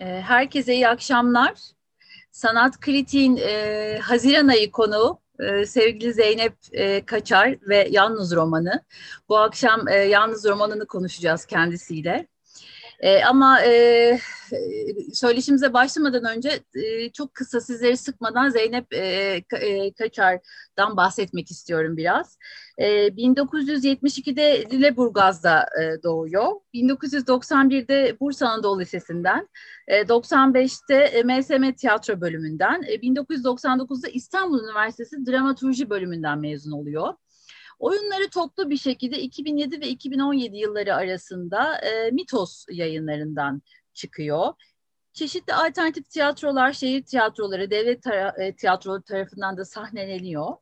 Ee, herkese iyi akşamlar. Sanat Kritiğin e, Haziran ayı konuğu e, sevgili Zeynep e, Kaçar ve Yalnız romanı. Bu akşam e, Yalnız romanını konuşacağız kendisiyle. E, ama e, söyleşimize başlamadan önce e, çok kısa sizleri sıkmadan Zeynep e, e, Kaçar'dan bahsetmek istiyorum biraz. E, 1972'de Lüleburgaz'da e, doğuyor. 1991'de Bursa Anadolu Lisesi'nden, e, 95'te MSM Tiyatro bölümünden, e, 1999'da İstanbul Üniversitesi Dramaturji bölümünden mezun oluyor. Oyunları toplu bir şekilde 2007 ve 2017 yılları arasında e, Mitos yayınlarından çıkıyor. Çeşitli alternatif tiyatrolar, şehir tiyatroları, devlet tara- e, tiyatroları tarafından da sahneleniyor.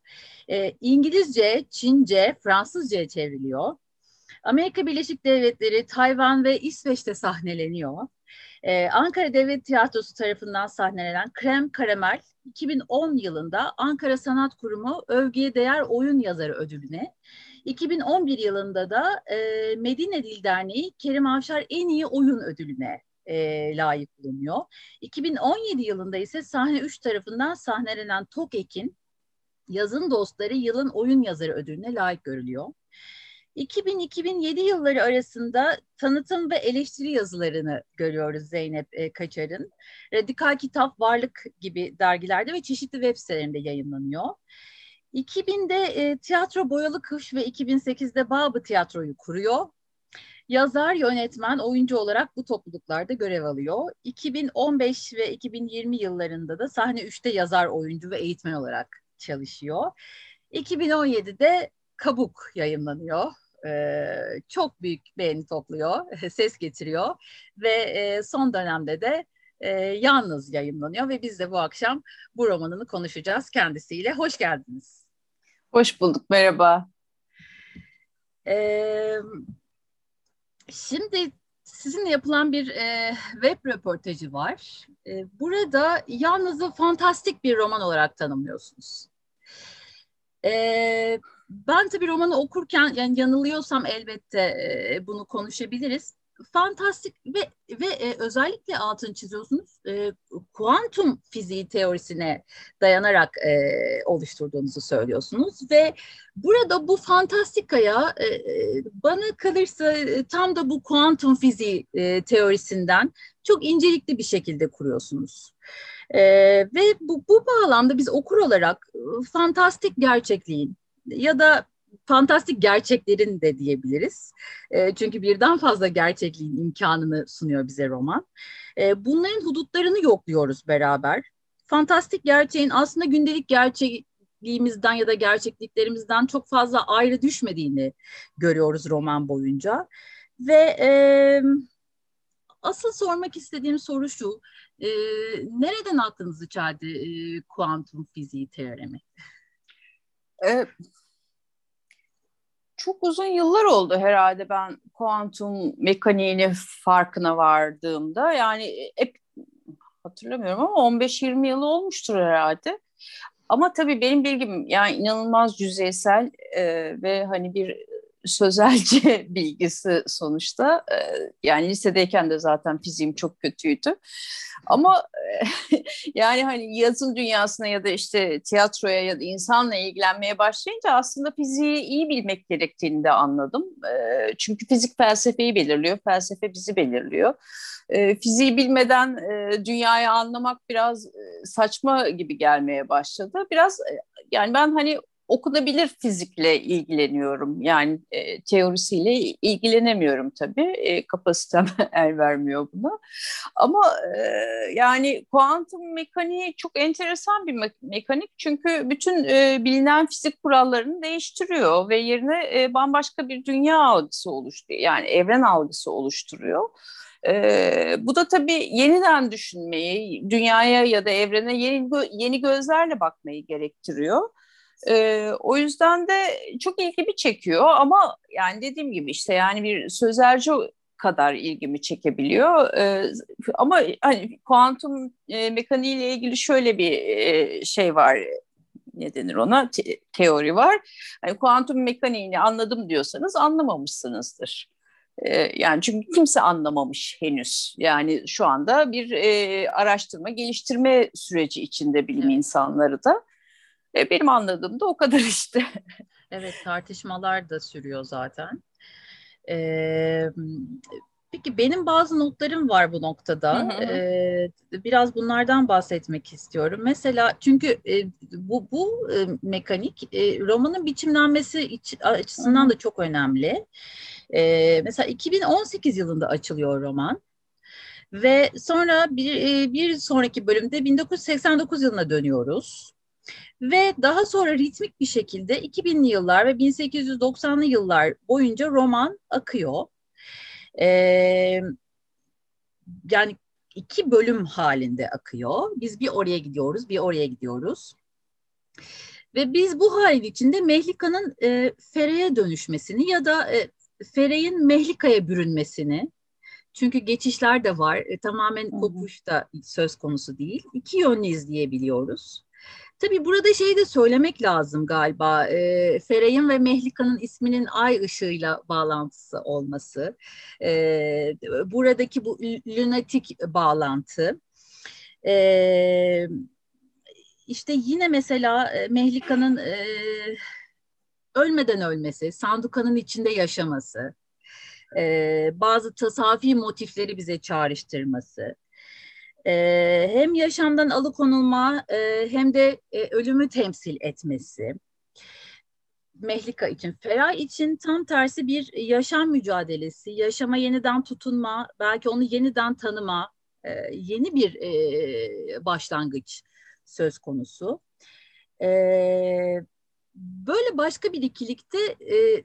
E, İngilizce, Çince, Fransızca çevriliyor. Amerika Birleşik Devletleri, Tayvan ve İsveç'te sahneleniyor. Ee, Ankara Devlet Tiyatrosu tarafından sahnelenen Krem Karamel 2010 yılında Ankara Sanat Kurumu Övgüye Değer Oyun Yazarı ödülüne, 2011 yılında da e, Medine Dil Derneği Kerim Avşar En İyi Oyun ödülüne e, layık bulunuyor. 2017 yılında ise Sahne 3 tarafından sahnelenen Tokek'in Yazın Dostları Yılın Oyun Yazarı ödülüne layık görülüyor. 2000-2007 yılları arasında tanıtım ve eleştiri yazılarını görüyoruz Zeynep e, Kaçar'ın. Radikal Kitap, Varlık gibi dergilerde ve çeşitli web sitelerinde yayınlanıyor. 2000'de e, Tiyatro Boyalı Kış ve 2008'de Babı Tiyatro'yu kuruyor. Yazar, yönetmen, oyuncu olarak bu topluluklarda görev alıyor. 2015 ve 2020 yıllarında da Sahne 3'te yazar, oyuncu ve eğitmen olarak çalışıyor. 2017'de Kabuk yayınlanıyor. Ee, çok büyük beğeni topluyor, ses getiriyor ve e, son dönemde de e, yalnız yayınlanıyor ve biz de bu akşam bu romanını konuşacağız kendisiyle. Hoş geldiniz. Hoş bulduk, merhaba. Ee, şimdi sizinle yapılan bir e, web röportajı var. E, burada yalnızı fantastik bir roman olarak tanımlıyorsunuz. E, ben tabii romanı okurken yani yanılıyorsam elbette bunu konuşabiliriz. Fantastik ve ve e, özellikle altın çiziyorsunuz. Kuantum fiziği teorisine dayanarak oluşturduğunuzu söylüyorsunuz ve burada bu fantastikaya bana kalırsa tam da bu kuantum fiziği teorisinden çok incelikli bir şekilde kuruyorsunuz. E, ve bu, bu bağlamda biz okur olarak fantastik gerçekliğin ya da fantastik gerçeklerin de diyebiliriz. E, çünkü birden fazla gerçekliğin imkanını sunuyor bize roman. E, bunların hudutlarını yokluyoruz beraber. Fantastik gerçeğin aslında gündelik gerçekliğimizden ya da gerçekliklerimizden çok fazla ayrı düşmediğini görüyoruz roman boyunca. Ve e, asıl sormak istediğim soru şu, e, nereden aklınızı çeldi e, kuantum fiziği teoremi? Evet çok uzun yıllar oldu herhalde ben kuantum mekaniğini farkına vardığımda. Yani hep hatırlamıyorum ama 15-20 yıl olmuştur herhalde. Ama tabii benim bilgim yani inanılmaz yüzeysel e, ve hani bir sözelce bilgisi sonuçta. E, yani lisedeyken de zaten fiziğim çok kötüydü. Ama e, yani hani yazın dünyasına ya da işte tiyatroya ya da insanla ilgilenmeye başlayınca aslında fiziği iyi bilmek gerektiğini de anladım. E, çünkü fizik felsefeyi belirliyor, felsefe bizi belirliyor. E, fiziği bilmeden e, dünyayı anlamak biraz e, saçma gibi gelmeye başladı. Biraz yani ben hani okunabilir fizikle ilgileniyorum. Yani e, teorisiyle ilgilenemiyorum tabii. E, kapasitem el vermiyor buna. Ama e, yani kuantum mekaniği çok enteresan bir me- mekanik. Çünkü bütün e, bilinen fizik kurallarını değiştiriyor ve yerine e, bambaşka bir dünya algısı oluşturuyor. Yani evren algısı oluşturuyor. Ee, bu da tabii yeniden düşünmeyi, dünyaya ya da evrene yeni yeni gözlerle bakmayı gerektiriyor. E, o yüzden de çok ilgimi çekiyor ama yani dediğim gibi işte yani bir sözelci kadar ilgimi çekebiliyor. E, ama hani kuantum e, mekaniği ile ilgili şöyle bir e, şey var ne denir ona Te- teori var. Hani kuantum mekaniğini anladım diyorsanız anlamamışsınızdır. E, yani çünkü kimse anlamamış henüz. Yani şu anda bir e, araştırma, geliştirme süreci içinde bilim insanları da. E, benim anladığım da o kadar işte. Evet tartışmalar da sürüyor zaten. Ee, Peki benim bazı notlarım var bu noktada. Hı hı. Ee, biraz bunlardan bahsetmek istiyorum. Mesela çünkü e, bu bu e, mekanik e, romanın biçimlenmesi iç, açısından hı hı. da çok önemli. E, mesela 2018 yılında açılıyor roman. Ve sonra bir, e, bir sonraki bölümde 1989 yılına dönüyoruz. Ve daha sonra ritmik bir şekilde 2000'li yıllar ve 1890'lı yıllar boyunca roman akıyor. E, yani iki bölüm halinde akıyor. Biz bir oraya gidiyoruz, bir oraya gidiyoruz. Ve biz bu halin içinde Mehlika'nın e, Fere'ye dönüşmesini ya da e, Fere'nin Mehlika'ya bürünmesini, çünkü geçişler de var, e, tamamen kopuş da söz konusu değil. İki yönlü izleyebiliyoruz. Tabii burada şey de söylemek lazım galiba. E, Feray'ın ve Mehlika'nın isminin ay ışığıyla bağlantısı olması. E, buradaki bu lunatik bağlantı. E, işte yine mesela Mehlika'nın e, ölmeden ölmesi, Sanduka'nın içinde yaşaması, e, bazı tasafi motifleri bize çağrıştırması e, hem yaşamdan alıkonulma e, hem de e, ölümü temsil etmesi. Mehlika için, Ferah için tam tersi bir yaşam mücadelesi, yaşama yeniden tutunma, belki onu yeniden tanıma, e, yeni bir e, başlangıç söz konusu. E, böyle başka bir ikilikte e,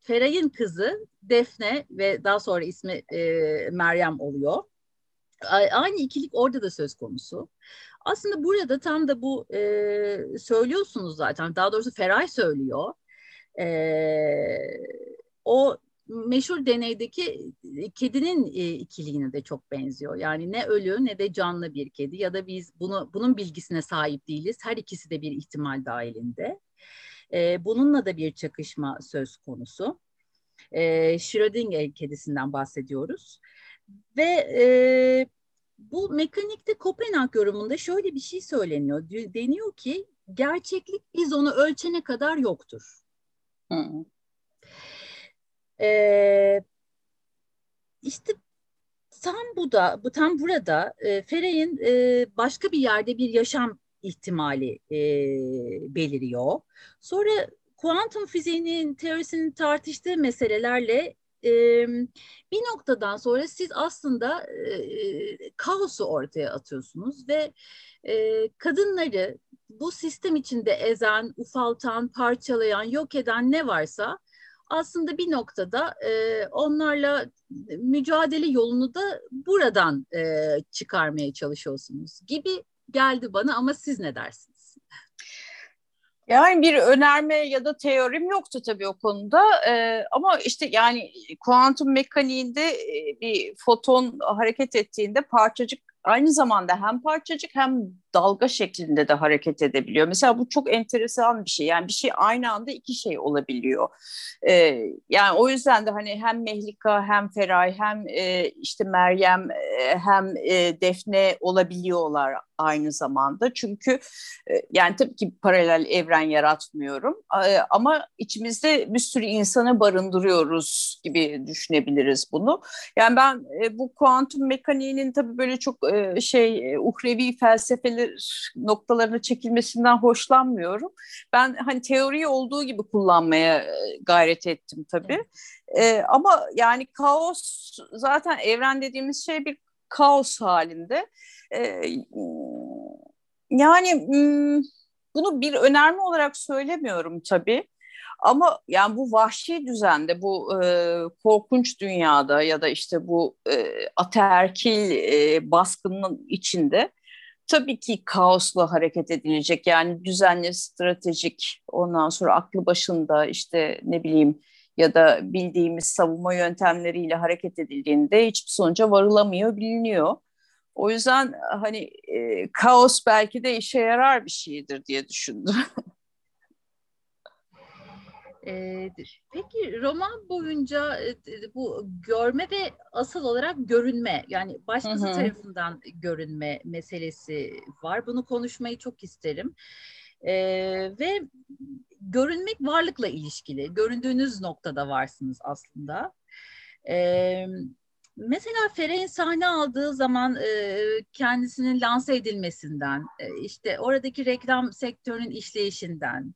Feray'ın kızı Defne ve daha sonra ismi e, Meryem oluyor aynı ikilik orada da söz konusu. Aslında burada tam da bu e, söylüyorsunuz zaten. Daha doğrusu Feray söylüyor. E, o meşhur deneydeki kedinin e, ikiliğine de çok benziyor. Yani ne ölü ne de canlı bir kedi ya da biz bunu bunun bilgisine sahip değiliz. Her ikisi de bir ihtimal dahilinde. E, bununla da bir çakışma söz konusu. E, Schrödinger kedisinden bahsediyoruz. Ve e, bu mekanikte Kopenhag yorumunda şöyle bir şey söyleniyor. Deniyor ki gerçeklik biz onu ölçene kadar yoktur. Hı. Ee, işte tam bu da tam burada e, Feray'ın e, başka bir yerde bir yaşam ihtimali e, beliriyor. Sonra kuantum fiziğinin teorisinin tartıştığı meselelerle e, bir noktadan sonra siz aslında e, kaosu ortaya atıyorsunuz ve e, kadınları bu sistem içinde ezen, ufaltan, parçalayan, yok eden ne varsa aslında bir noktada e, onlarla mücadele yolunu da buradan e, çıkarmaya çalışıyorsunuz gibi geldi bana ama siz ne dersiniz? Yani bir önerme ya da teorim yoktu tabii o konuda. Ee, ama işte yani kuantum mekaniğinde bir foton hareket ettiğinde parçacık aynı zamanda hem parçacık hem dalga şeklinde de hareket edebiliyor. Mesela bu çok enteresan bir şey. Yani bir şey aynı anda iki şey olabiliyor. Ee, yani o yüzden de hani hem Mehlika hem Feray hem e, işte Meryem e, hem e, Defne olabiliyorlar aynı zamanda. Çünkü e, yani tabii ki paralel evren yaratmıyorum e, ama içimizde bir sürü insanı barındırıyoruz gibi düşünebiliriz bunu. Yani ben e, bu kuantum mekaniğinin tabii böyle çok e, şey e, uhrevi felsefeli noktalarına çekilmesinden hoşlanmıyorum. Ben hani teoriyi olduğu gibi kullanmaya e, gayret ettim tabii. Ee, ama yani kaos zaten evren dediğimiz şey bir kaos halinde. Ee, yani bunu bir önerme olarak söylemiyorum tabii. Ama yani bu vahşi düzende, bu e, korkunç dünyada ya da işte bu e, ataerkil e, baskının içinde tabii ki kaosla hareket edilecek. Yani düzenli, stratejik, ondan sonra aklı başında işte ne bileyim ya da bildiğimiz savunma yöntemleriyle hareket edildiğinde hiçbir sonuca varılamıyor, biliniyor. O yüzden hani e, kaos belki de işe yarar bir şeydir diye düşündüm. Ee, peki roman boyunca e, bu görme ve asıl olarak görünme yani başkası hı hı. tarafından görünme meselesi var. Bunu konuşmayı çok isterim. Ee, ve görünmek varlıkla ilişkili. Göründüğünüz noktada varsınız aslında. Ee, mesela Feray'ın sahne aldığı zaman e, kendisinin lanse edilmesinden, e, işte oradaki reklam sektörünün işleyişinden,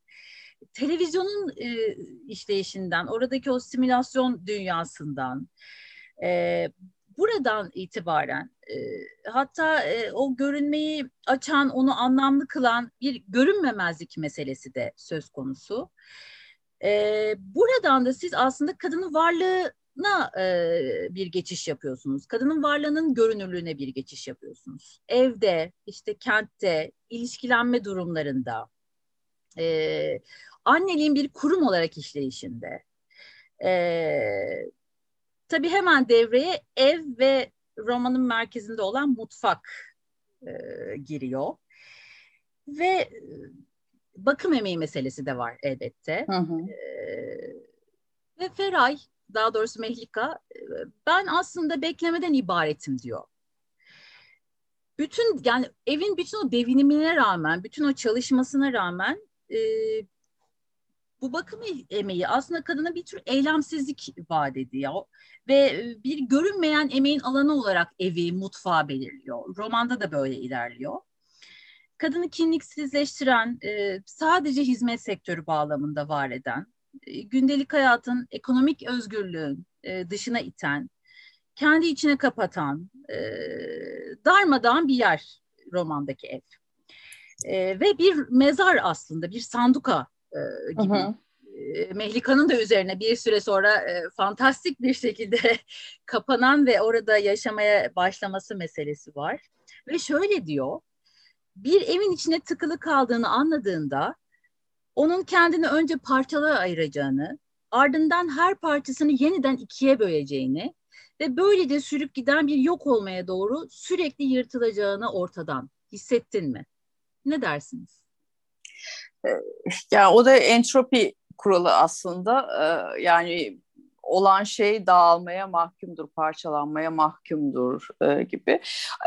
televizyonun e, işleyişinden, oradaki o simülasyon dünyasından, e, buradan itibaren e, hatta e, o görünmeyi açan, onu anlamlı kılan bir görünmemezlik meselesi de söz konusu. E, buradan da siz aslında kadının varlığına e, bir geçiş yapıyorsunuz. Kadının varlığının görünürlüğüne bir geçiş yapıyorsunuz. Evde, işte kentte, ilişkilenme durumlarında, e, anneliğin bir kurum olarak işleyişinde. E, tabii hemen devreye ev ve romanın merkezinde olan mutfak e, giriyor. Ve e, bakım emeği meselesi de var elbette. Hı hı. E, ve Feray, daha doğrusu Mehlika, e, ben aslında beklemeden ibaretim diyor. Bütün yani evin bütün o devinimine rağmen, bütün o çalışmasına rağmen e, bu bakım emeği aslında kadına bir tür eylemsizlik vaat ediyor ve e, bir görünmeyen emeğin alanı olarak evi, mutfağı belirliyor. Romanda da böyle ilerliyor. Kadını kimliksizleştiren, e, sadece hizmet sektörü bağlamında var eden, e, gündelik hayatın ekonomik özgürlüğün dışına iten, kendi içine kapatan, darmadan bir yer romandaki ev. Ve bir mezar aslında, bir sanduka gibi. Hı hı. Mehlika'nın da üzerine bir süre sonra e, fantastik bir şekilde kapanan ve orada yaşamaya başlaması meselesi var. Ve şöyle diyor, bir evin içine tıkılı kaldığını anladığında onun kendini önce parçalara ayıracağını, ardından her parçasını yeniden ikiye böleceğini ve böylece sürüp giden bir yok olmaya doğru sürekli yırtılacağını ortadan hissettin mi? Ne dersiniz? Yani o da entropi kuralı aslında. Ee, yani olan şey dağılmaya mahkumdur, parçalanmaya mahkumdur e, gibi.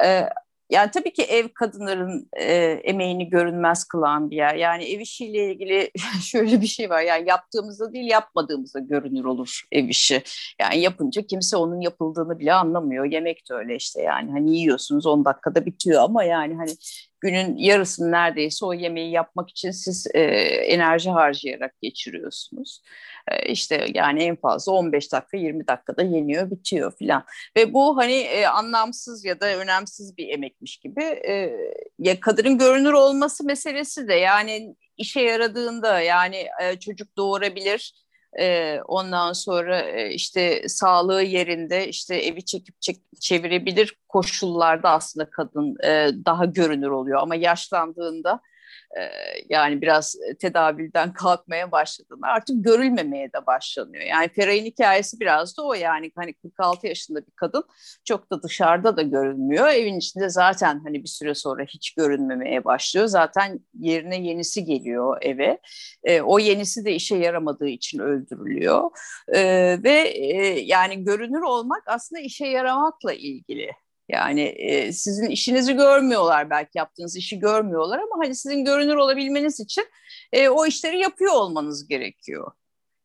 E, yani tabii ki ev kadınların e, emeğini görünmez kılan bir yer. Yani ev işiyle ilgili şöyle bir şey var. Yani yaptığımızda değil yapmadığımızda görünür olur ev işi. Yani yapınca kimse onun yapıldığını bile anlamıyor. Yemek de öyle işte yani. Hani yiyorsunuz 10 dakikada bitiyor ama yani hani günün yarısını neredeyse o yemeği yapmak için siz e, enerji harcayarak geçiriyorsunuz. E, işte yani en fazla 15 dakika 20 dakikada yeniyor bitiyor filan. Ve bu hani e, anlamsız ya da önemsiz bir emekmiş gibi. E, ya kadının görünür olması meselesi de yani işe yaradığında yani e, çocuk doğurabilir ondan sonra işte sağlığı yerinde işte evi çekip çek, çevirebilir koşullarda aslında kadın daha görünür oluyor. Ama yaşlandığında yani biraz tedavülden kalkmaya başladığında artık görülmemeye de başlanıyor. Yani Feray'ın hikayesi biraz da o yani hani 46 yaşında bir kadın çok da dışarıda da görünmüyor. Evin içinde zaten hani bir süre sonra hiç görünmemeye başlıyor. Zaten yerine yenisi geliyor eve. E, o yenisi de işe yaramadığı için öldürülüyor. E, ve e, yani görünür olmak aslında işe yaramakla ilgili. Yani e, sizin işinizi görmüyorlar belki yaptığınız işi görmüyorlar ama hani sizin görünür olabilmeniz için e, o işleri yapıyor olmanız gerekiyor.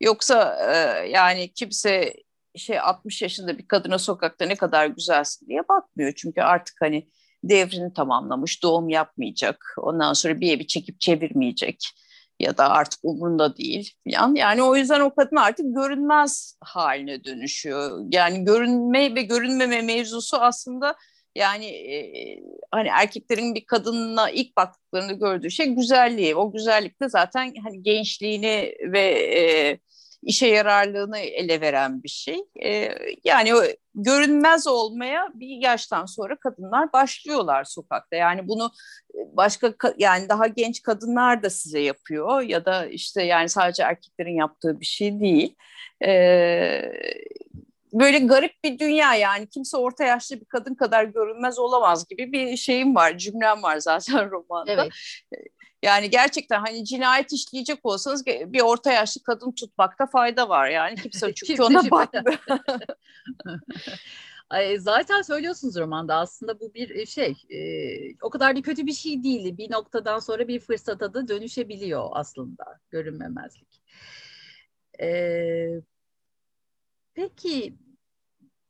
Yoksa e, yani kimse şey 60 yaşında bir kadına sokakta ne kadar güzelsin diye bakmıyor. Çünkü artık hani devrini tamamlamış, doğum yapmayacak. Ondan sonra bir evi çekip çevirmeyecek ya da artık umurunda değil falan. Yani o yüzden o kadın artık görünmez haline dönüşüyor. Yani görünme ve görünmeme mevzusu aslında yani e, hani erkeklerin bir kadınla ilk baktıklarında gördüğü şey güzelliği. O güzellik de zaten hani gençliğini ve e, işe yararlığını ele veren bir şey. E, yani o görünmez olmaya bir yaştan sonra kadınlar başlıyorlar sokakta. Yani bunu e, başka yani daha genç kadınlar da size yapıyor ya da işte yani sadece erkeklerin yaptığı bir şey değil. E, böyle garip bir dünya yani kimse orta yaşlı bir kadın kadar görünmez olamaz gibi bir şeyim var, cümlem var zaten romanda. Evet. Yani gerçekten hani cinayet işleyecek olsanız bir orta yaşlı kadın tutmakta fayda var. Yani kimse çünkü ona bakmıyor. Zaten söylüyorsunuz romanda aslında bu bir e, şey e, o kadar da kötü bir şey değil. Bir noktadan sonra bir fırsata da dönüşebiliyor aslında görünmemezlik. E, peki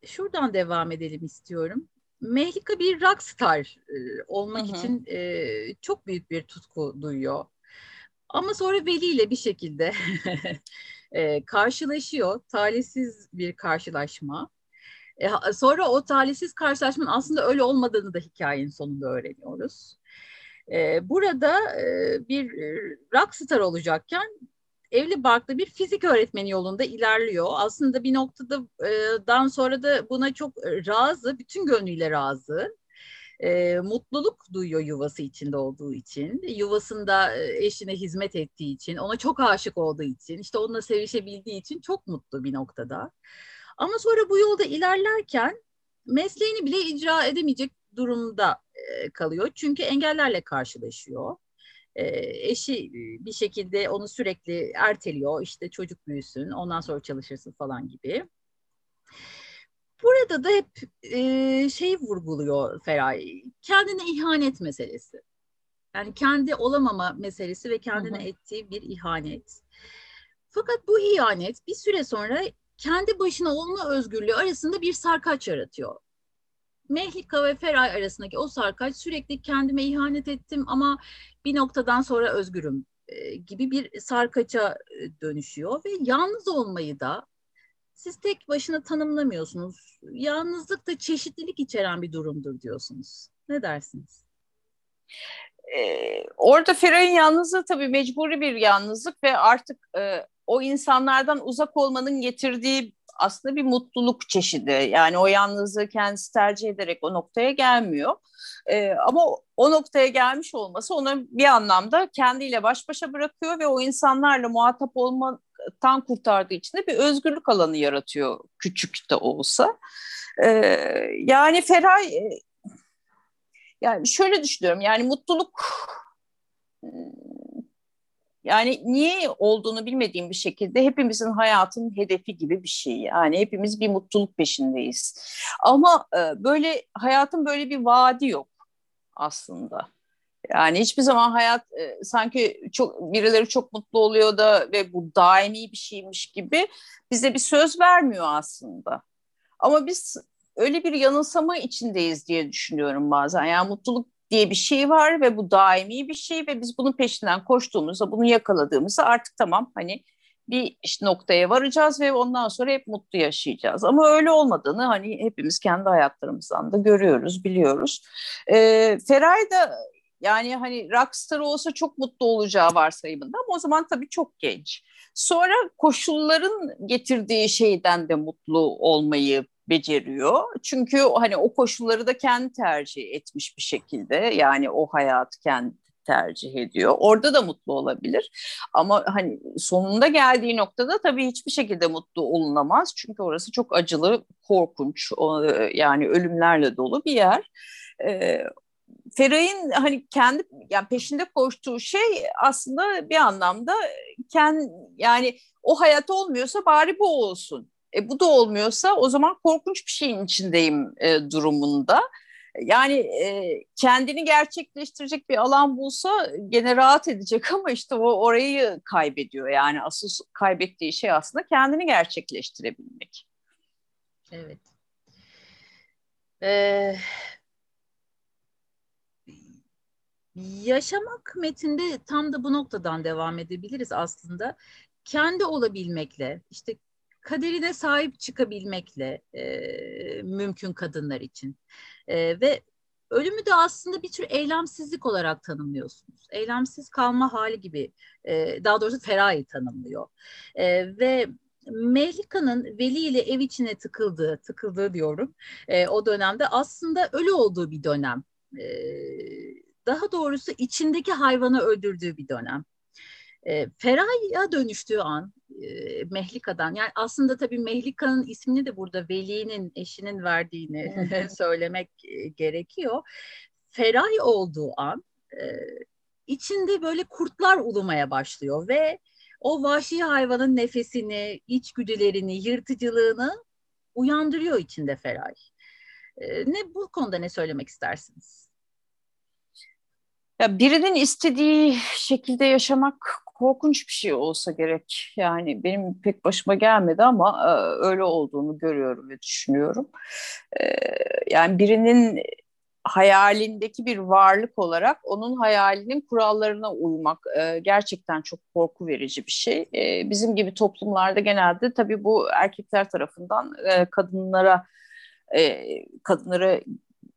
şuradan devam edelim istiyorum. Mehlika bir rockstar e, olmak hı hı. için e, çok büyük bir tutku duyuyor. Ama sonra Veli ile bir şekilde e, karşılaşıyor. Talihsiz bir karşılaşma. E, sonra o talihsiz karşılaşmanın aslında öyle olmadığını da hikayenin sonunda öğreniyoruz. E, burada e, bir rockstar olacakken evli barklı bir fizik öğretmeni yolunda ilerliyor. Aslında bir noktada e, dan sonra da buna çok razı, bütün gönlüyle razı. E, mutluluk duyuyor yuvası içinde olduğu için, yuvasında eşine hizmet ettiği için, ona çok aşık olduğu için, işte onunla sevişebildiği için çok mutlu bir noktada. Ama sonra bu yolda ilerlerken mesleğini bile icra edemeyecek durumda e, kalıyor. Çünkü engellerle karşılaşıyor. Eşi bir şekilde onu sürekli erteliyor. İşte çocuk büyüsün, ondan sonra çalışırsın falan gibi. Burada da hep e, şey vurguluyor Feray, kendine ihanet meselesi. Yani kendi olamama meselesi ve kendine hı hı. ettiği bir ihanet. Fakat bu ihanet bir süre sonra kendi başına olma özgürlüğü arasında bir sarkaç yaratıyor. Mehlika ve Feray arasındaki o sarkaç sürekli kendime ihanet ettim ama bir noktadan sonra özgürüm e, gibi bir sarkaça e, dönüşüyor ve yalnız olmayı da siz tek başına tanımlamıyorsunuz. Yalnızlık da çeşitlilik içeren bir durumdur diyorsunuz. Ne dersiniz? Ee, orada Feray'ın yalnızlığı tabii mecburi bir yalnızlık ve artık e, o insanlardan uzak olmanın getirdiği aslında bir mutluluk çeşidi. Yani o yalnızlığı kendisi tercih ederek o noktaya gelmiyor. Ee, ama o noktaya gelmiş olması onu bir anlamda kendiyle baş başa bırakıyor ve o insanlarla muhatap olmaktan kurtardığı için de bir özgürlük alanı yaratıyor küçük de olsa. Ee, yani Feray e, yani şöyle düşünüyorum yani mutluluk yani niye olduğunu bilmediğim bir şekilde hepimizin hayatının hedefi gibi bir şey. Yani hepimiz bir mutluluk peşindeyiz. Ama e, böyle hayatın böyle bir vaadi yok aslında. Yani hiçbir zaman hayat e, sanki çok birileri çok mutlu oluyor da ve bu daimi bir şeymiş gibi bize bir söz vermiyor aslında. Ama biz öyle bir yanılsama içindeyiz diye düşünüyorum bazen. Yani mutluluk diye bir şey var ve bu daimi bir şey ve biz bunun peşinden koştuğumuzda bunu yakaladığımızda artık tamam hani bir işte noktaya varacağız ve ondan sonra hep mutlu yaşayacağız. Ama öyle olmadığını hani hepimiz kendi hayatlarımızdan da görüyoruz, biliyoruz. Ee, Feray da yani hani rockstar olsa çok mutlu olacağı varsayımında ama o zaman tabii çok genç. Sonra koşulların getirdiği şeyden de mutlu olmayı beceriyor. Çünkü hani o koşulları da kendi tercih etmiş bir şekilde. Yani o hayatı kendi tercih ediyor. Orada da mutlu olabilir. Ama hani sonunda geldiği noktada tabii hiçbir şekilde mutlu olunamaz. Çünkü orası çok acılı, korkunç, yani ölümlerle dolu bir yer. Ee, Feray'ın hani kendi yani peşinde koştuğu şey aslında bir anlamda kendi yani o hayat olmuyorsa bari bu olsun e, bu da olmuyorsa o zaman korkunç bir şeyin içindeyim e, durumunda. Yani e, kendini gerçekleştirecek bir alan bulsa gene rahat edecek ama işte o orayı kaybediyor. Yani asıl kaybettiği şey aslında kendini gerçekleştirebilmek. Evet. Ee, yaşamak metinde tam da bu noktadan devam edebiliriz aslında. Kendi olabilmekle, işte kaderine sahip çıkabilmekle e, mümkün kadınlar için. E, ve ölümü de aslında bir tür eylemsizlik olarak tanımlıyorsunuz. Eylemsiz kalma hali gibi, e, daha doğrusu Feraye tanımlıyor. E, ve Mehlika'nın Veli ile ev içine tıkıldığı, tıkıldığı diyorum, e, o dönemde aslında ölü olduğu bir dönem. E, daha doğrusu içindeki hayvanı öldürdüğü bir dönem. E, Ferah'a dönüştüğü an e, Mehlika'dan yani aslında tabii Mehlika'nın ismini de burada Veli'nin eşinin verdiğini söylemek e, gerekiyor. Feray olduğu an e, içinde böyle kurtlar ulumaya başlıyor ve o vahşi hayvanın nefesini, içgüdülerini, yırtıcılığını uyandırıyor içinde Feray. Ee, ne bu konuda ne söylemek istersiniz? Ya birinin istediği şekilde yaşamak korkunç bir şey olsa gerek. Yani benim pek başıma gelmedi ama e, öyle olduğunu görüyorum ve düşünüyorum. E, yani birinin hayalindeki bir varlık olarak onun hayalinin kurallarına uymak e, gerçekten çok korku verici bir şey. E, bizim gibi toplumlarda genelde tabii bu erkekler tarafından e, kadınlara e, kadınlara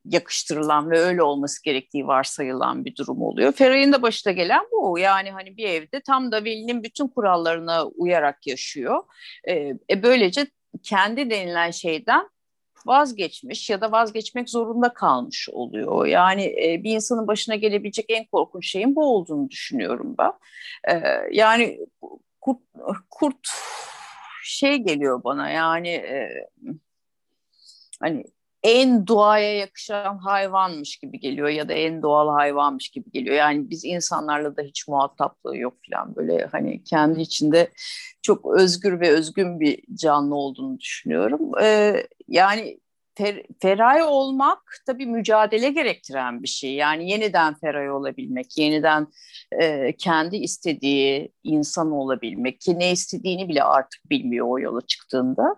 yakıştırılan ve öyle olması gerektiği varsayılan bir durum oluyor. Feray'ın da başına gelen bu. Yani hani bir evde tam da velinin bütün kurallarına uyarak yaşıyor. E, e, böylece kendi denilen şeyden vazgeçmiş ya da vazgeçmek zorunda kalmış oluyor. Yani e, bir insanın başına gelebilecek en korkunç şeyin bu olduğunu düşünüyorum ben. E, yani kurt, kurt şey geliyor bana yani e, hani en doğaya yakışan hayvanmış gibi geliyor ya da en doğal hayvanmış gibi geliyor. Yani biz insanlarla da hiç muhataplığı yok falan böyle hani kendi içinde çok özgür ve özgün bir canlı olduğunu düşünüyorum. Ee, yani fer, feray olmak tabii mücadele gerektiren bir şey. Yani yeniden feray olabilmek, yeniden e, kendi istediği insan olabilmek ki ne istediğini bile artık bilmiyor o yola çıktığında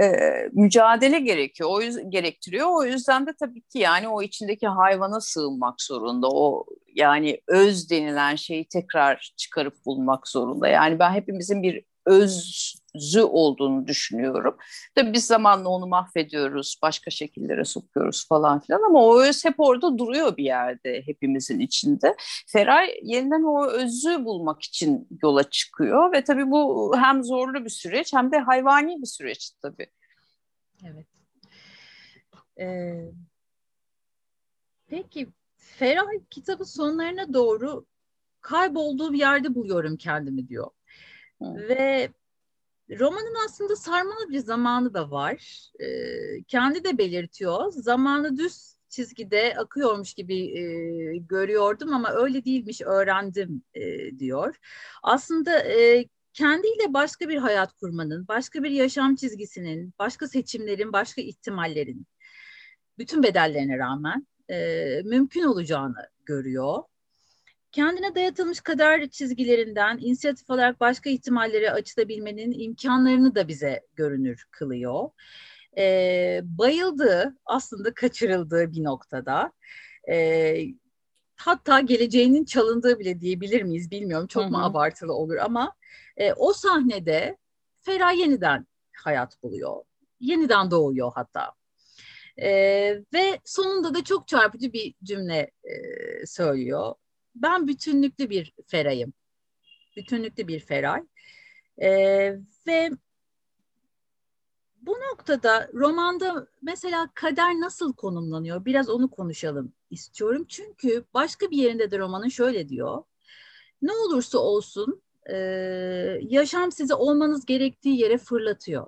e, mücadele gerekiyor. O yüzden gerektiriyor. O yüzden de tabii ki yani o içindeki hayvana sığınmak zorunda. O yani öz denilen şeyi tekrar çıkarıp bulmak zorunda. Yani ben hepimizin bir özü olduğunu düşünüyorum. Tabii biz zamanla onu mahvediyoruz, başka şekillere sokuyoruz falan filan ama o öz hep orada duruyor bir yerde hepimizin içinde. Feray yeniden o özü bulmak için yola çıkıyor ve tabii bu hem zorlu bir süreç hem de hayvani bir süreç tabii. Evet. Ee, peki Feray kitabın sonlarına doğru kaybolduğu bir yerde buluyorum kendimi diyor. Ve romanın aslında sarmalı bir zamanı da var. E, kendi de belirtiyor. Zamanı düz çizgide akıyormuş gibi e, görüyordum ama öyle değilmiş öğrendim e, diyor. Aslında e, kendiyle başka bir hayat kurmanın, başka bir yaşam çizgisinin, başka seçimlerin, başka ihtimallerin bütün bedellerine rağmen e, mümkün olacağını görüyor kendine dayatılmış kader çizgilerinden inisiyatif olarak başka ihtimallere açılabilmenin imkanlarını da bize görünür kılıyor. E, bayıldığı, aslında kaçırıldığı bir noktada. E, hatta geleceğinin çalındığı bile diyebilir miyiz bilmiyorum. Çok Hı-hı. mu abartılı olur ama e, o sahnede Ferah yeniden hayat buluyor. Yeniden doğuyor hatta. E, ve sonunda da çok çarpıcı bir cümle e, söylüyor ben bütünlüklü bir ferayım. Bütünlüklü bir feray. Ee, ve bu noktada romanda mesela kader nasıl konumlanıyor? Biraz onu konuşalım istiyorum. Çünkü başka bir yerinde de romanın şöyle diyor. Ne olursa olsun e, yaşam sizi olmanız gerektiği yere fırlatıyor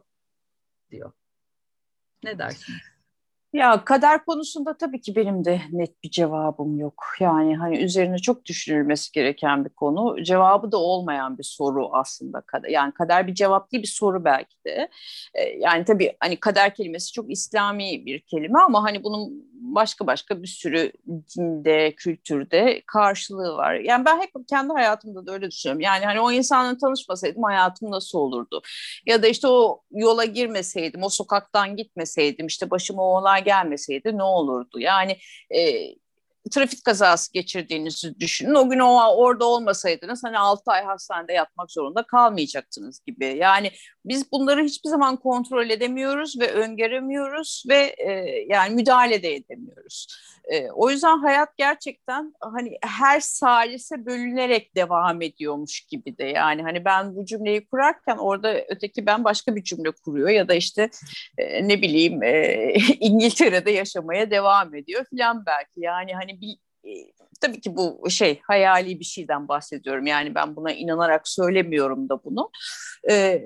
diyor. Ne dersiniz? Ya kader konusunda tabii ki benim de net bir cevabım yok. Yani hani üzerine çok düşünülmesi gereken bir konu. Cevabı da olmayan bir soru aslında. Yani kader bir cevap değil bir soru belki de. Ee, yani tabii hani kader kelimesi çok İslami bir kelime ama hani bunun başka başka bir sürü dinde, kültürde karşılığı var. Yani ben hep kendi hayatımda da öyle düşünüyorum. Yani hani o insanla tanışmasaydım hayatım nasıl olurdu? Ya da işte o yola girmeseydim, o sokaktan gitmeseydim, işte başıma o olay gelmeseydi ne olurdu? Yani e, trafik kazası geçirdiğinizi düşünün. O gün o orada olmasaydınız hani 6 ay hastanede yatmak zorunda kalmayacaktınız gibi. Yani biz bunları hiçbir zaman kontrol edemiyoruz ve öngöremiyoruz ve e, yani müdahale de edemiyoruz. E, o yüzden hayat gerçekten hani her salise bölünerek devam ediyormuş gibi de. Yani hani ben bu cümleyi kurarken orada öteki ben başka bir cümle kuruyor ya da işte e, ne bileyim e, İngiltere'de yaşamaya devam ediyor filan belki. Yani hani bir e, tabii ki bu şey hayali bir şeyden bahsediyorum. Yani ben buna inanarak söylemiyorum da bunu. E,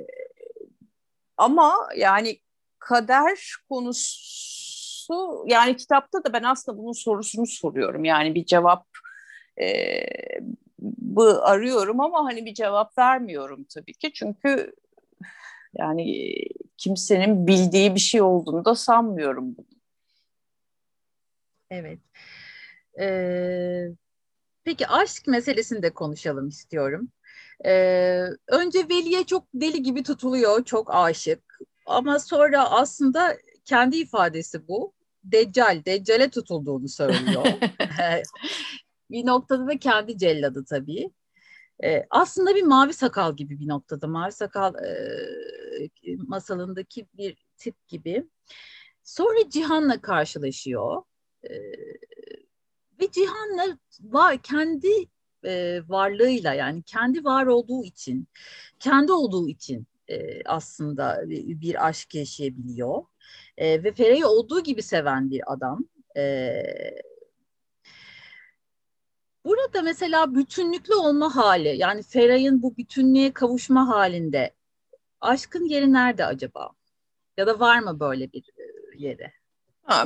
ama yani kader konusu yani kitapta da ben aslında bunun sorusunu soruyorum. Yani bir cevap e, bu arıyorum ama hani bir cevap vermiyorum tabii ki çünkü yani kimsenin bildiği bir şey olduğunu da sanmıyorum. Evet. Ee, peki aşk meselesini de konuşalım istiyorum. Ee, önce Veli'ye çok deli gibi tutuluyor, çok aşık. Ama sonra aslında kendi ifadesi bu. Deccal, Deccale tutulduğunu söylüyor. bir noktada da kendi celladı tabii. Ee, aslında bir mavi sakal gibi bir noktada. Mavi sakal e, masalındaki bir tip gibi. Sonra Cihan'la karşılaşıyor. E, ve Cihan'la var, kendi e, varlığıyla yani kendi var olduğu için, kendi olduğu için e, aslında bir, bir aşk yaşayabiliyor. E, ve Feray'ı olduğu gibi seven bir adam. E, burada mesela bütünlüklü olma hali, yani Feray'ın bu bütünlüğe kavuşma halinde aşkın yeri nerede acaba? Ya da var mı böyle bir yeri? Ha,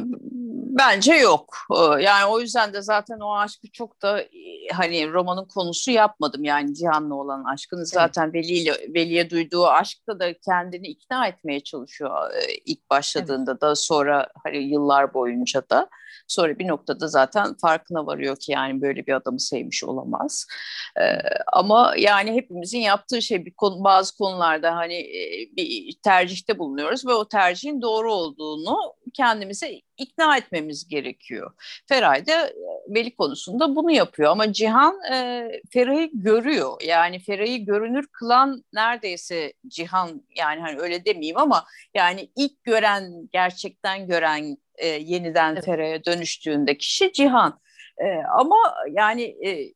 bence yok. Ee, yani o yüzden de zaten o aşkı çok da hani romanın konusu yapmadım. Yani Cihan'la olan aşkını zaten evet. Veli ile Veli'ye duyduğu aşkta da kendini ikna etmeye çalışıyor e, ilk başladığında evet. da sonra hani yıllar boyunca da. Sonra bir noktada zaten farkına varıyor ki yani böyle bir adamı sevmiş olamaz. Ee, ama yani hepimizin yaptığı şey bir konu, bazı konularda hani e, bir tercihte bulunuyoruz ve o tercihin doğru olduğunu kendimize ikna etmemiz gerekiyor. Feray da e, Veli konusunda bunu yapıyor ama Cihan e, Feray'ı görüyor. Yani Feray'ı görünür kılan neredeyse Cihan yani hani öyle demeyeyim ama yani ilk gören gerçekten gören e, yeniden evet. Feray'a dönüştüğünde kişi Cihan. E, ama yani e,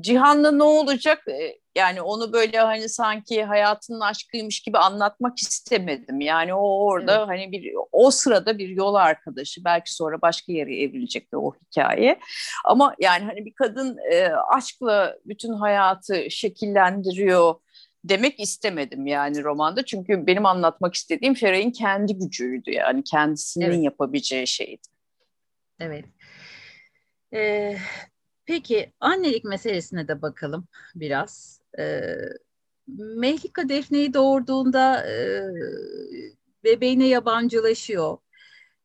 Cihan'la ne olacak? E, yani onu böyle hani sanki hayatının aşkıymış gibi anlatmak istemedim. Yani o orada evet. hani bir o sırada bir yol arkadaşı. Belki sonra başka yere evrilecek o hikaye. Ama yani hani bir kadın e, aşkla bütün hayatı şekillendiriyor demek istemedim yani romanda. Çünkü benim anlatmak istediğim Feray'ın kendi gücüydü yani kendisinin evet. yapabileceği şeydi. Evet. Ee, peki annelik meselesine de bakalım biraz. Ee, Mehlika Defne'yi doğurduğunda e, bebeğine yabancılaşıyor.